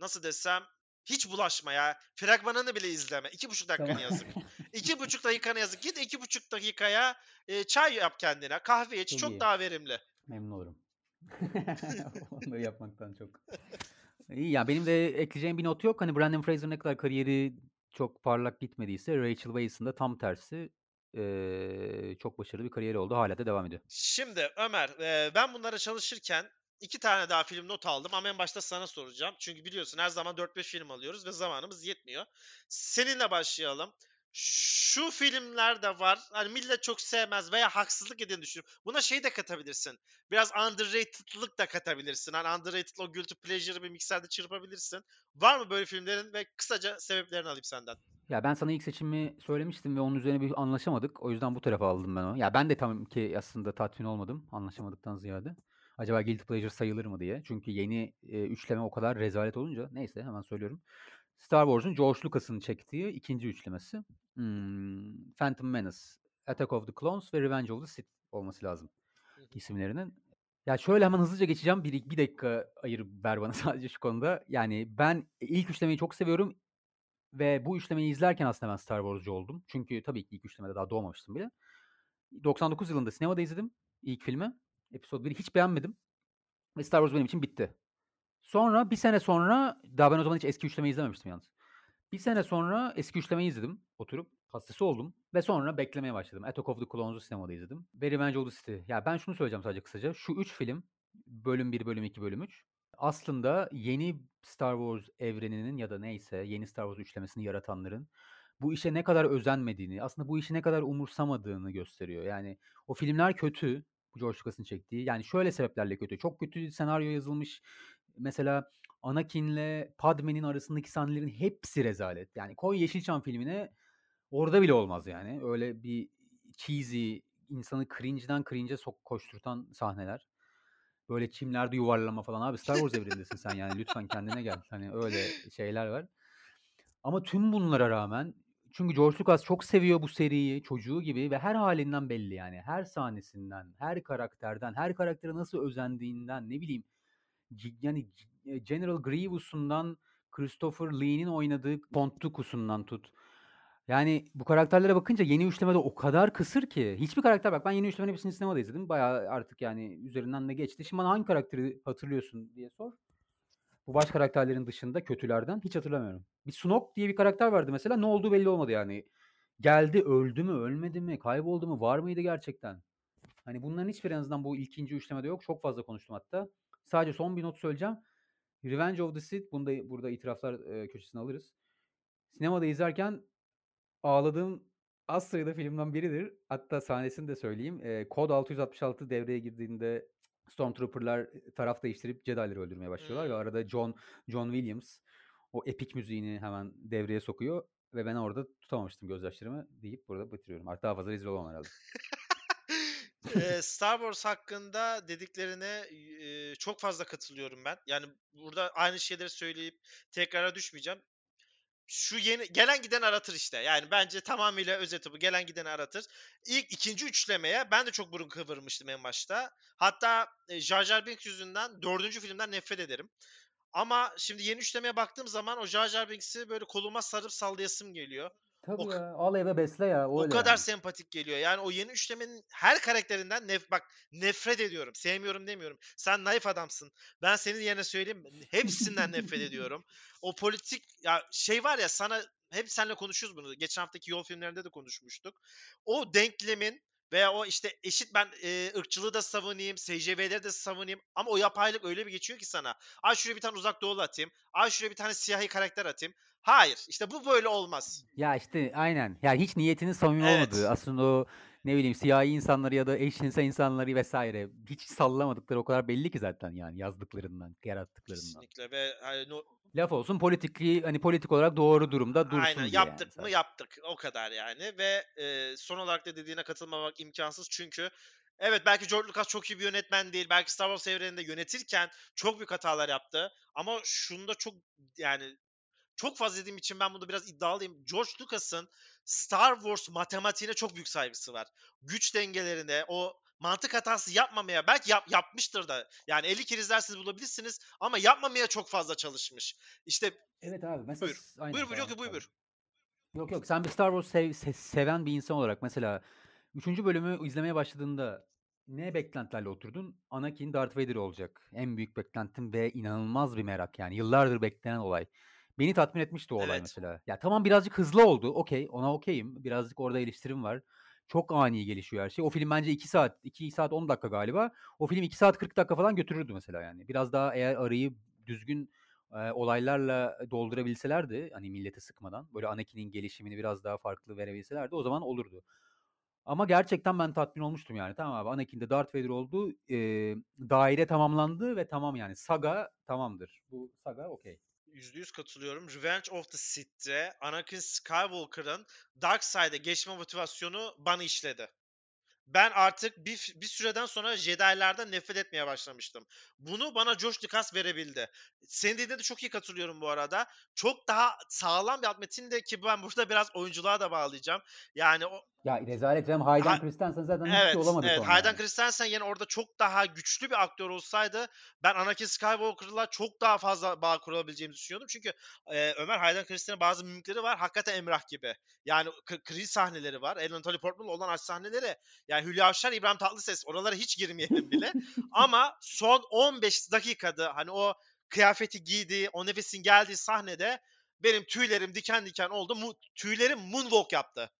nasıl desem hiç bulaşma ya. Fragmanını bile izleme. İki buçuk dakikanı yazık. İki buçuk dakikanı yazık. Git iki buçuk dakikaya e, çay yap kendine. Kahve iç. Çok Çok iyi. daha verimli. Memnun olurum. Onları yapmaktan çok. İyi ya benim de ekleyeceğim bir not yok. Hani Brandon Fraser ne kadar kariyeri çok parlak gitmediyse Rachel Weisz'in de tam tersi eee, çok başarılı bir kariyeri oldu. Hala da devam ediyor. Şimdi Ömer e, ben bunlara çalışırken iki tane daha film not aldım ama en başta sana soracağım. Çünkü biliyorsun her zaman 4-5 film alıyoruz ve zamanımız yetmiyor. Seninle başlayalım. Şu filmler de var. Hani millet çok sevmez veya haksızlık edildiğini düşünüyorum. Buna şey de katabilirsin. Biraz underrated'lık da katabilirsin. Hani underrated o guilty pleasure'ı bir mikserde çırpabilirsin. Var mı böyle filmlerin ve kısaca sebeplerini alayım senden. Ya ben sana ilk seçimi söylemiştim ve onun üzerine bir anlaşamadık. O yüzden bu tarafa aldım ben onu. Ya ben de tam ki aslında tatmin olmadım anlaşamadıktan ziyade. Acaba Guilty Pleasure sayılır mı diye. Çünkü yeni e, üçleme o kadar rezalet olunca. Neyse hemen söylüyorum. Star Wars'un George Lucas'ın çektiği ikinci üçlemesi. Hmm, Phantom Menace, Attack of the Clones ve Revenge of the Sith olması lazım isimlerinin. Ya şöyle hemen hızlıca geçeceğim. Bir, bir dakika ayır ver bana sadece şu konuda. Yani ben ilk üçlemeyi çok seviyorum. Ve bu üçlemeyi izlerken aslında ben Star Wars'cu oldum. Çünkü tabii ki ilk üçlemede daha doğmamıştım bile. 99 yılında sinemada izledim ilk filmi. Episode 1'i hiç beğenmedim. Ve Star Wars benim için bitti. Sonra bir sene sonra, daha ben o zaman hiç eski üçlemeyi izlememiştim yalnız. Bir sene sonra eski üçlemeyi izledim. Oturup hastası oldum. Ve sonra beklemeye başladım. Attack of the Clones'u sinemada izledim. Ve Revenge of the Sith. Ya ben şunu söyleyeceğim sadece kısaca. Şu üç film, bölüm 1, bölüm 2, bölüm 3. Aslında yeni Star Wars evreninin ya da neyse yeni Star Wars üçlemesini yaratanların bu işe ne kadar özenmediğini, aslında bu işi ne kadar umursamadığını gösteriyor. Yani o filmler kötü. George Lucas'ın çektiği. Yani şöyle sebeplerle kötü. Çok kötü senaryo yazılmış. Mesela Anakin'le Padme'nin arasındaki sahnelerin hepsi rezalet. Yani koy Yeşilçam filmine orada bile olmaz yani. Öyle bir cheesy, insanı cringe'den cringe'e sok koşturtan sahneler. Böyle çimlerde yuvarlama falan. Abi Star Wars evrendesin sen yani. Lütfen kendine gel. Hani öyle şeyler var. Ama tüm bunlara rağmen çünkü George Lucas çok seviyor bu seriyi, çocuğu gibi ve her halinden belli yani. Her sahnesinden, her karakterden, her karaktere nasıl özendiğinden, ne bileyim yani G- General Grievous'undan Christopher Lee'nin oynadığı Count Dooku'sundan tut. Yani bu karakterlere bakınca yeni üçlemede o kadar kısır ki. Hiçbir karakter bak ben yeni üçlemenin hepsini sinemada izledim. Bayağı artık yani üzerinden de geçti. Şimdi bana hangi karakteri hatırlıyorsun diye sor. Bu baş karakterlerin dışında kötülerden hiç hatırlamıyorum. Bir Snoke diye bir karakter vardı mesela. Ne olduğu belli olmadı yani. Geldi öldü mü ölmedi mi kayboldu mu var mıydı gerçekten? Hani bunların hiçbiri en azından bu ikinci üçlemede yok. Çok fazla konuştum hatta. Sadece son bir not söyleyeceğim. Revenge of the Sith. Bunu da burada itiraflar e, köşesine alırız. Sinemada izlerken ağladığım az sayıda filmden biridir. Hatta sahnesini de söyleyeyim. E, Kod 666 devreye girdiğinde Stormtrooper'lar taraf değiştirip Jedi'ları öldürmeye başlıyorlar. Ve Hmm. arada John John Williams o epik müziğini hemen devreye sokuyor. ve ben orada tutamamıştım gözyaşlarımı deyip burada bitiriyorum. Artık daha fazla rezil olamam herhalde. Star Wars hakkında dediklerine, çok fazla katılıyorum ben. Yani burada aynı şeyleri söyleyip tekrara düşmeyeceğim. Şu yeni gelen giden aratır işte. Yani bence tamamıyla özeti bu. Gelen gideni aratır. İlk ikinci üçlemeye ben de çok burun kıvırmıştım en başta. Hatta Jar Jar Binks yüzünden dördüncü filmden nefret ederim. Ama şimdi yeni üçlemeye baktığım zaman o Jar Jar Binks'i böyle koluma sarıp sallayasım geliyor. Tabii O, ya. Al eve besle ya. o Öyle kadar yani. sempatik geliyor. Yani o yeni üçlemenin her karakterinden nef bak nefret ediyorum. Sevmiyorum demiyorum. Sen naif adamsın. Ben senin yerine söyleyeyim. Hepsinden nefret ediyorum. O politik ya şey var ya sana hep seninle konuşuyoruz bunu. Geçen haftaki yol filmlerinde de konuşmuştuk. O denklemin veya o işte eşit ben e, ırkçılığı da savunayım, SCV'leri de savunayım ama o yapaylık öyle bir geçiyor ki sana. Ay şuraya bir tane uzak doğulu atayım. Ay şuraya bir tane siyahi karakter atayım. Hayır. işte bu böyle olmaz. Ya işte aynen. Ya hiç niyetinin samimi Evet. olmadığı. Aslında o ne bileyim siyahi insanları ya da eşcinsel insanları vesaire hiç sallamadıkları o kadar belli ki zaten yani yazdıklarından, yarattıklarından. Kesinlikle ve hani no- Laf olsun politikliği hani politik olarak doğru durumda dursun aynen diye yaptık yani mı yaptık o kadar yani ve e, son olarak da dediğine katılmamak imkansız çünkü evet belki George Lucas çok iyi bir yönetmen değil belki Star Wars evreninde yönetirken çok büyük hatalar yaptı ama şunda çok yani çok fazla dediğim için ben bunu biraz iddialıyım. George Lucas'ın Star Wars matematiğine çok büyük saygısı var. Güç dengelerine, o mantık hatası yapmamaya belki yap, yapmıştır da. Yani 50 kere izlerseniz bulabilirsiniz ama yapmamaya çok fazla çalışmış. İşte Evet abi mesela buyur. aynen Buyur buyur yok buyur. Yok yok sen bir Star Wars sev- se- seven bir insan olarak mesela 3. bölümü izlemeye başladığında ne beklentilerle oturdun? Anakin Darth Vader olacak. En büyük beklentim ve inanılmaz bir merak yani. Yıllardır beklenen olay. Beni tatmin etmişti o olay Evet. mesela. Ya tamam birazcık hızlı oldu. Okey ona okeyim. Birazcık orada eleştirim var. Çok ani gelişiyor her şey. O film bence 2 saat, 2 saat 10 dakika galiba. O film 2 saat 40 dakika falan götürürdü mesela yani. Biraz daha eğer arayı düzgün e, olaylarla doldurabilselerdi hani milleti sıkmadan böyle Anakin'in gelişimini biraz daha farklı verebilselerdi o zaman olurdu. Ama gerçekten ben tatmin olmuştum yani. Tamam abi Anakin de Darth Vader oldu. e, daire tamamlandı ve tamam yani. Saga tamamdır. Bu saga okey. %100 katılıyorum. Revenge of the Sith'te Anakin Skywalker'ın Dark Side'e geçme motivasyonu bana işledi. Ben artık bir, bir süreden sonra Jedi'lerden nefret etmeye başlamıştım. Bunu bana George Lucas verebildi. Senin dediğine de çok iyi katılıyorum bu arada. Çok daha sağlam bir alt metin de ki ben burada biraz oyunculuğa da bağlayacağım. Yani o Ya rezalet hem Hayden Ha- Christensen zaten hiçbir Evet, şey olamadı evet. Hayden yani. Christensen yani orada çok daha güçlü bir aktör olsaydı ben Anakin Skywalker'la çok daha fazla bağ kurabileceğimi düşünüyordum. Çünkü e, Ömer Hayden Christensen'in bazı mimikleri var. Hakikaten Emrah gibi. Yani kriz sahneleri var. Ellen Natalie Portman'la olan aşk sahneleri. Yani Hülya Avşar, İbrahim Tatlıses. Oralara hiç girmeyelim bile. Ama son 15 dakikada hani o kıyafeti giydiği, o nefesin geldiği sahnede benim tüylerim diken diken oldu. Mu- tüylerim moonwalk yaptı.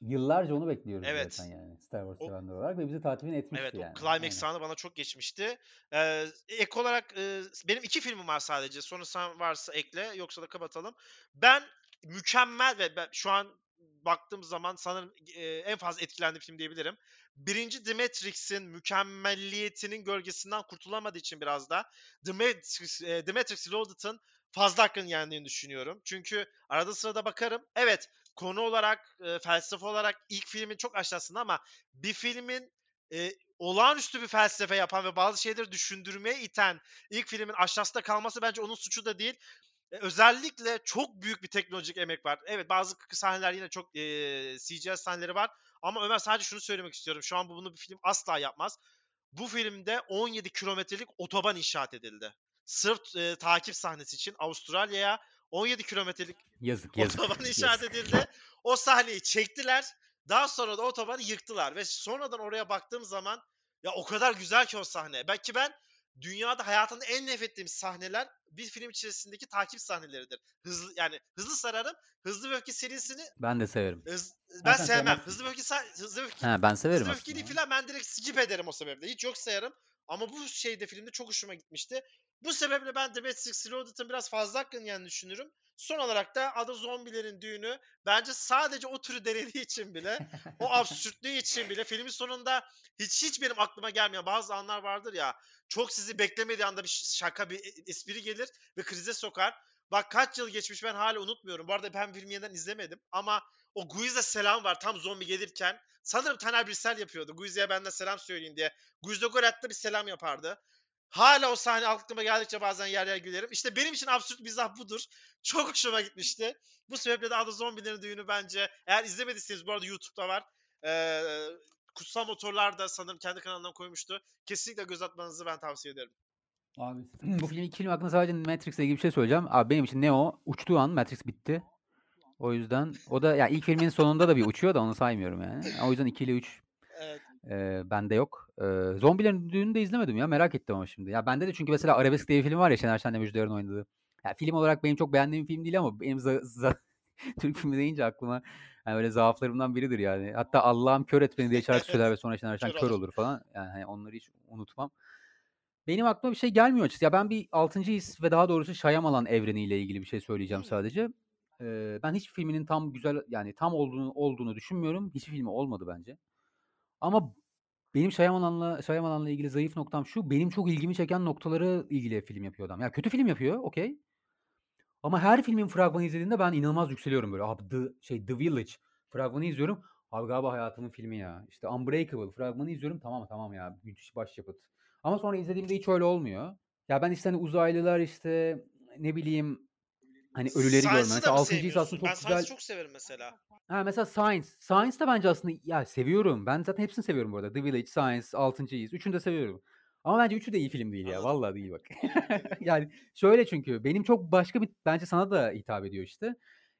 Yıllarca onu bekliyoruz Evet. zaten yani Star Wars O- sevenler olarak ve bizi tatmin etmişti Evet, yani. o Climax sahne bana çok geçmişti. Ee, ek olarak e, benim iki filmim var sadece. Sonra sen varsa ekle, yoksa da kapatalım. Ben mükemmel ve ben şu an baktığım zaman sanırım e, en fazla etkilendiğim film diyebilirim. Birinci The Matrix'in mükemmelliyetinin gölgesinden kurtulamadığı için biraz da The Matrix, e, The Matrix Reloaded'ın fazla hakkını yendiğini düşünüyorum. Çünkü arada sırada bakarım. Evet, konu olarak, e, felsefe olarak ilk filmin çok aşağısında ama bir filmin e, olağanüstü bir felsefe yapan ve bazı şeyleri düşündürmeye iten ilk filmin aşağısında kalması bence onun suçu da değil. E, özellikle çok büyük bir teknolojik emek var. Evet bazı sahneler yine çok e, CGI sahneleri var. Ama Ömer sadece şunu söylemek istiyorum. Şu an bu- bunu bir film asla yapmaz. Bu filmde 17 kilometrelik otoban inşaat edildi. Sırf e, takip sahnesi için Avustralya'ya 17 kilometrelik Yazık yazık. otoban inşaat yazık. edildi. O sahneyi çektiler. Daha sonra da otobanı yıktılar ve sonradan oraya baktığım zaman ya o kadar güzel ki o sahne. Belki ben dünyada hayatımda en nefret ettiğim sahneler bir film içerisindeki takip sahneleridir. Hızlı yani hızlı sararım. Hızlı ve Öfke serisini Ben de severim. hız- ben sevmem. sevmezsin. Hızlı ve Öfke Hızlı ve Öfke Ha ben severim Hızlı ve. Öfkeli falan ben direkt skip ederim o sebeple. Hiç yok sayarım. Ama bu şeyde filmde çok hoşuma gitmişti. Bu sebeple ben The Matrix Reloaded'ın biraz fazla hakkını yendiğini düşünüyorum. Son olarak da adı zombilerin düğünü. Bence sadece o türü denediği için bile, o absürtlüğü için bile filmin sonunda hiç hiç benim aklıma gelmeyen bazı anlar vardır ya. Çok sizi beklemediği anda bir şaka, bir e- espri gelir ve krize sokar. Bak kaç yıl geçmiş ben hala unutmuyorum. Bu arada ben filmi yeniden izlemedim ama o Guiz'e selam var tam zombi gelirken. Sanırım Taner Birsel yapıyordu. Guiz'e ben de selam söyleyeyim diye. Guiz'e gol attı bir selam yapardı. Hala o sahne aklıma geldikçe bazen yer yer gülerim. İşte benim için absürt mizah budur. Çok hoşuma gitmişti. Bu sebeple de Adı Zombilerin Düğünü bence eğer izlemediyseniz bu arada YouTube'da var. Ee, Kutsal Motorlar da sanırım kendi kanalından koymuştu. Kesinlikle göz atmanızı ben tavsiye ederim. Abi bu film iki film hakkında sadece Matrix'le ilgili bir şey söyleyeceğim. Abi benim için Neo uçtuğu an Matrix bitti. O yüzden o da ya yani ilk filmin sonunda da bir uçuyor da onu saymıyorum yani. O yüzden 2 ile 3 Evet. e, bende yok. E, Zombilerin Düğünü de izlemedim ya merak ettim ama şimdi. Ya bende de çünkü mesela Arabesk diye bir film var ya Şener Şen'le Müjde Yarın oynadığı. Ya film olarak benim çok beğendiğim film değil ama benim za- za- Türk filmi deyince aklıma yani öyle zaaflarımdan biridir yani. Hatta Allah'ım kör et beni diye şarkı söyler ve sonra Şener Şen Kör olur falan. Yani hani onları hiç unutmam. Benim aklıma bir şey gelmiyor açıkçası. Ya ben bir 6. his ve daha doğrusu Shyamalan evreniyle ilgili bir şey söyleyeceğim sadece. Ee, ben hiç filminin tam güzel yani tam olduğunu olduğunu düşünmüyorum. Hiçbir filmi olmadı bence. Ama benim Shyamalan'la Shyamalan'la ilgili zayıf noktam şu. Benim çok ilgimi çeken noktaları ilgili film yapıyor adam. Ya kötü film yapıyor, okey. Ama her filmin fragmanı izlediğimde ben inanılmaz yükseliyorum böyle. Abi The, şey The Village fragmanı izliyorum. Abi galiba hayatımın filmi ya. İşte Unbreakable fragmanı izliyorum. Tamam tamam ya. Müthiş başyapıt. Ama sonra izlediğimde hiç öyle olmuyor. Ya ben işte hani uzaylılar işte ne bileyim hani ölüleri görme. Science'ı da Mesela mı 6. his aslında çok ben güzel. Science'ı çok severim mesela. Ha mesela Science. Science da bence aslında ya seviyorum. Ben zaten hepsini seviyorum bu arada. The Village, Science, 6. His. Üçünü de seviyorum. Ama bence üçü de iyi film değil ya. Anladım. Vallahi değil bak. yani şöyle çünkü benim çok başka bir bence sana da hitap ediyor işte.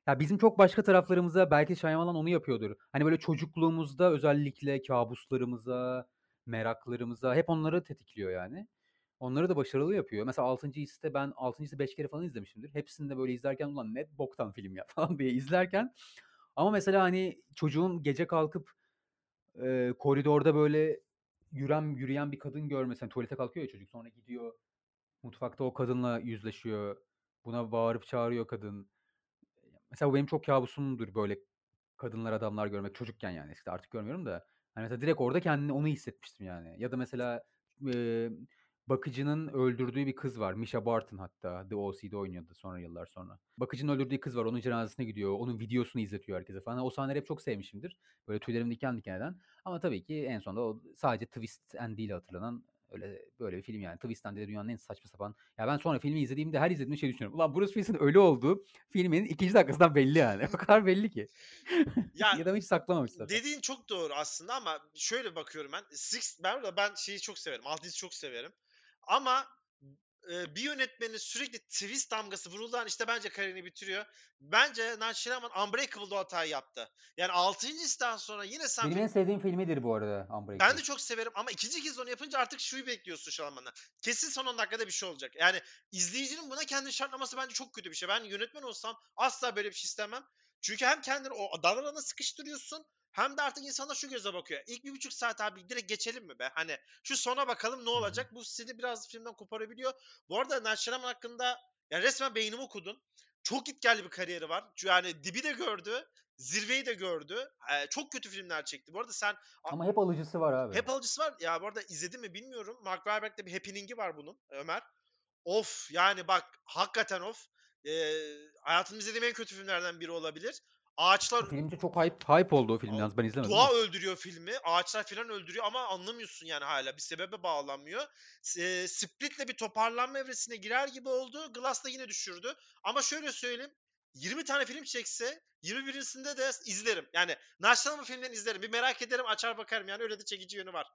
Ya bizim çok başka taraflarımıza belki Shyamalan onu yapıyordur. Hani böyle çocukluğumuzda özellikle kabuslarımıza, meraklarımıza hep onları tetikliyor yani. Onları da başarılı yapıyor. Mesela 6. Hiss'te ben 6. Hiss'i 5 kere falan izlemişimdir. Hepsinde böyle izlerken ulan ne boktan film ya falan diye izlerken ama mesela hani çocuğun gece kalkıp e, koridorda böyle yürüyen yürüyen bir kadın görmesi. Hani tuvalete kalkıyor ya çocuk sonra gidiyor mutfakta o kadınla yüzleşiyor. Buna bağırıp çağırıyor kadın. Mesela bu benim çok kabusumdur böyle kadınlar adamlar görmek çocukken yani eskiden artık görmüyorum da. Hani mesela direkt orada kendini onu hissetmiştim yani. Ya da mesela e, bakıcının öldürdüğü bir kız var. Misha Barton hatta The OC'de oynuyordu sonra yıllar sonra. Bakıcının öldürdüğü kız var. Onun cenazesine gidiyor. Onun videosunu izletiyor herkese falan. O sahneleri hep çok sevmişimdir. Böyle tüylerim diken diken eden. Ama tabii ki en sonunda o sadece twist and değil hatırlanan öyle böyle bir film yani. Twist and de dünyanın en saçma sapan. Ya ben sonra filmi izlediğimde her izlediğimde şey düşünüyorum. Ulan Bruce Willis'in ölü olduğu filmin ikinci dakikasından belli yani. O kadar belli ki. Ya ya da hiç saklamamış zaten. dediğin çok doğru aslında ama şöyle bakıyorum ben. Six, ben ben şeyi çok severim. Altıyı çok severim. Ama e, bir yönetmenin sürekli twist damgası vurulduğu an işte bence kariyerini bitiriyor. Bence Night Shyamalan Unbreakable'da hatayı yaptı. Yani 6. histen sonra yine sen Benim en sevdiğim filmidir bu arada Unbreakable. Ben de çok severim ama ikinci kez onu yapınca artık şuyu bekliyorsun Şalaman'dan. Kesin son 10 dakikada bir şey olacak. Yani izleyicinin buna kendini şartlaması bence çok kötü bir şey. Ben yönetmen olsam asla böyle bir şey istemem. Çünkü hem kendini o daralana sıkıştırıyorsun hem de artık insanlar şu göze bakıyor. İlk bir buçuk saat abi direkt geçelim mi be? Hani şu sona bakalım ne olacak? Bu seni biraz filmden koparabiliyor. Bu arada Shyamalan hakkında ya resmen beynimi okudun. Çok gitgelli bir kariyeri var. Yani dibi de gördü. Zirveyi de gördü. Ee, çok kötü filmler çekti. Bu arada sen Ama hep alıcısı var abi. hep alıcısı var. Ya bu arada izledin mi bilmiyorum. Mark Wahlberg'de bir happening'i var bunun Ömer. Of yani bak hakikaten of. Ee, hayatımda izlediğim en kötü filmlerden biri olabilir. Ağaçlar Filmci çok hype, hype oldu o film yalnız ben izlemedim. doğa öldürüyor filmi. Ağaçlar falan öldürüyor ama anlamıyorsun yani hala. Bir sebebe bağlanmıyor. E, Split'le bir toparlanma evresine girer gibi oldu. Glass da yine düşürdü. Ama şöyle söyleyeyim. 20 tane film çekse 21'sinde de izlerim. Yani Naşlanma filmlerini izlerim. Bir merak ederim açar bakarım. Yani öyle de çekici yönü var.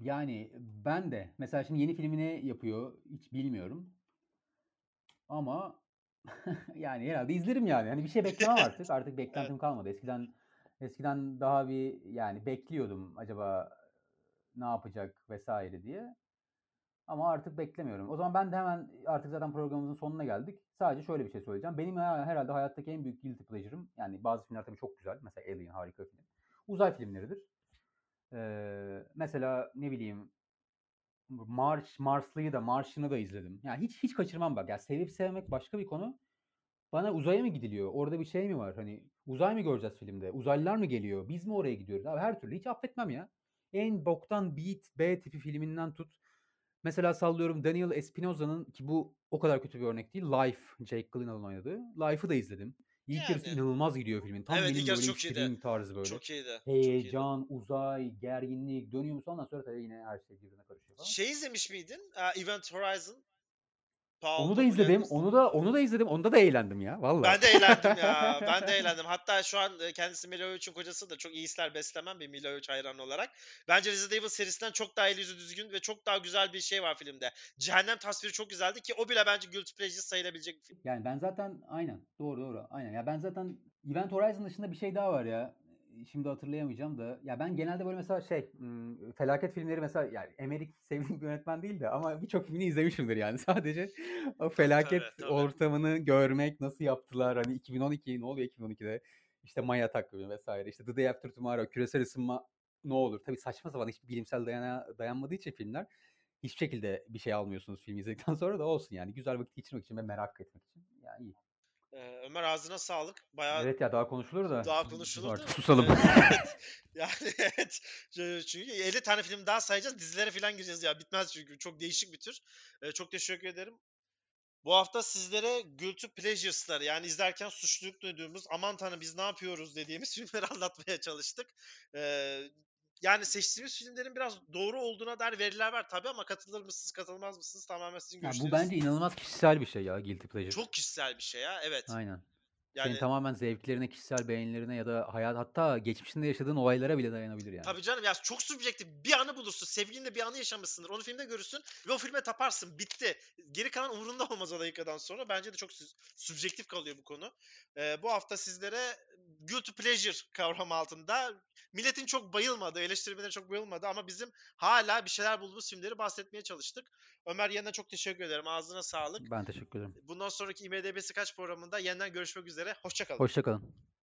Yani ben de. Mesela şimdi yeni filmini yapıyor. Hiç bilmiyorum. Ama yani herhalde izlerim yani. Hani bir şey beklemem artık. Artık beklentim kalmadı. Eskiden eskiden daha bir yani bekliyordum acaba ne yapacak vesaire diye. Ama artık beklemiyorum. O zaman ben de hemen artık zaten programımızın sonuna geldik. Sadece şöyle bir şey söyleyeceğim. Benim her- herhalde hayattaki en büyük guilty pleasure'ım yani bazı filmler tabii çok güzel. Mesela Alien harika film. Uzay filmleridir. Ee, mesela ne bileyim Mars, Marslı'yı da Martian'ı da izledim. Yani hiç hiç kaçırmam bak. Ya sevip sevmek başka bir konu. Bana uzaya mı gidiliyor? Orada bir şey mi var? Hani uzay mı göreceğiz filmde? Uzaylılar mı geliyor? Biz mi oraya gidiyoruz? Abi her türlü hiç affetmem ya. En boktan beat B tipi filminden tut. Mesela sallıyorum Daniel Espinoza'nın ki bu o kadar kötü bir örnek değil. Life, Jake Gyllenhaal'ın oynadığı. Life'ı da izledim. İlk yarısı Yani. inanılmaz gidiyor filmin. Tam Evet, benim yarısı böyle çok iyiydi. tarzı böyle. Çok iyiydi. Çok iyiydi. Heyecan, uzay, gerginlik dönüyor musun? Ondan sonra tabii yine her şey birbirine karışıyor falan. Şey izlemiş miydin? Aa, Event Horizon. Paul Onu da izledim. Onu da onu da izledim. Onda da eğlendim ya. Vallahi. Ben de eğlendim ya. Ben de eğlendim. Hatta şu an e, kendisi Mila Jovovich'in kocası da çok iyi işler beslemem bir Mila Jovovich hayranı olarak. Bence Resident Evil serisinden çok daha el yüzü düzgün ve çok daha güzel bir şey var filmde. Cehennem tasviri çok güzeldi ki o bile bence guilty pleasure sayılabilecek bir film. Yani ben zaten aynen doğru doğru aynen ya ben zaten Event Horizon dışında bir şey daha var ya şimdi hatırlayamayacağım da ya ben genelde böyle mesela şey felaket filmleri mesela yani Emmerich sevdiğim bir yönetmen değil de ama birçok filmini izlemişimdir yani. Sadece o felaket Tabii, tabii. ortamını görmek nasıl yaptılar hani 2012 ne oluyor 2012'de işte Maya takvimi vesaire işte The Day After Tomorrow küresel ısınma ne olur? Tabii saçma sapan hiçbir bilimsel dayana, dayanmadığı için filmler hiçbir şekilde bir şey almıyorsunuz film izledikten sonra da olsun yani. Güzel vakit geçirmek için ve merak etmek için. Yani iyi. Ee, Ömer ağzına sağlık. Bayağı Evet ya daha konuşulur da. daha konuşulurdu. Artık susalım. Evet. yani evet. Çünkü 50 tane film daha sayacağız. Dizilere falan gireceğiz ya. Bitmez çünkü. Çok değişik bir tür. Ee, çok teşekkür ederim. Bu hafta sizlere guilty pleasures'lar yani izlerken suçluluk duyduğumuz aman tanrım biz ne yapıyoruz dediğimiz filmleri anlatmaya çalıştık. Ee, yani seçtiğimiz filmlerin biraz doğru olduğuna dair veriler var tabii ama katılır mısınız katılmaz mısınız tamamen sizin Ya görüşleriniz. bu bence inanılmaz kişisel bir şey ya Guilty Pleasure. çok kişisel bir şey ya evet. Aynen. Yani Senin tamamen zevklerine, kişisel beğenilerine ya da hayat hatta geçmişinde yaşadığın olaylara bile dayanabilir yani. Tabii canım ya çok subjektif. Bir anı bulursun. Sevgilinle bir anı yaşamışsındır. Onu filmde görürsün ve o filme taparsın. Bitti. Geri kalan umurunda olmaz o dakikadan sonra. Bence de çok subjektif kalıyor bu konu. Ee, bu hafta sizlere guilty pleasure kavramı altında milletin çok bayılmadığı, eleştirmenlerin çok bayılmadığı ama bizim hala bir şeyler bulduğumuz filmleri bahsetmeye çalıştık. Ömer yeniden çok teşekkür ederim. Ağzına sağlık. Ben teşekkür ederim. Bundan sonraki IMDB'si kaç programında yeniden görüşmek üzere. Hoşçakalın. Hoşçakalın.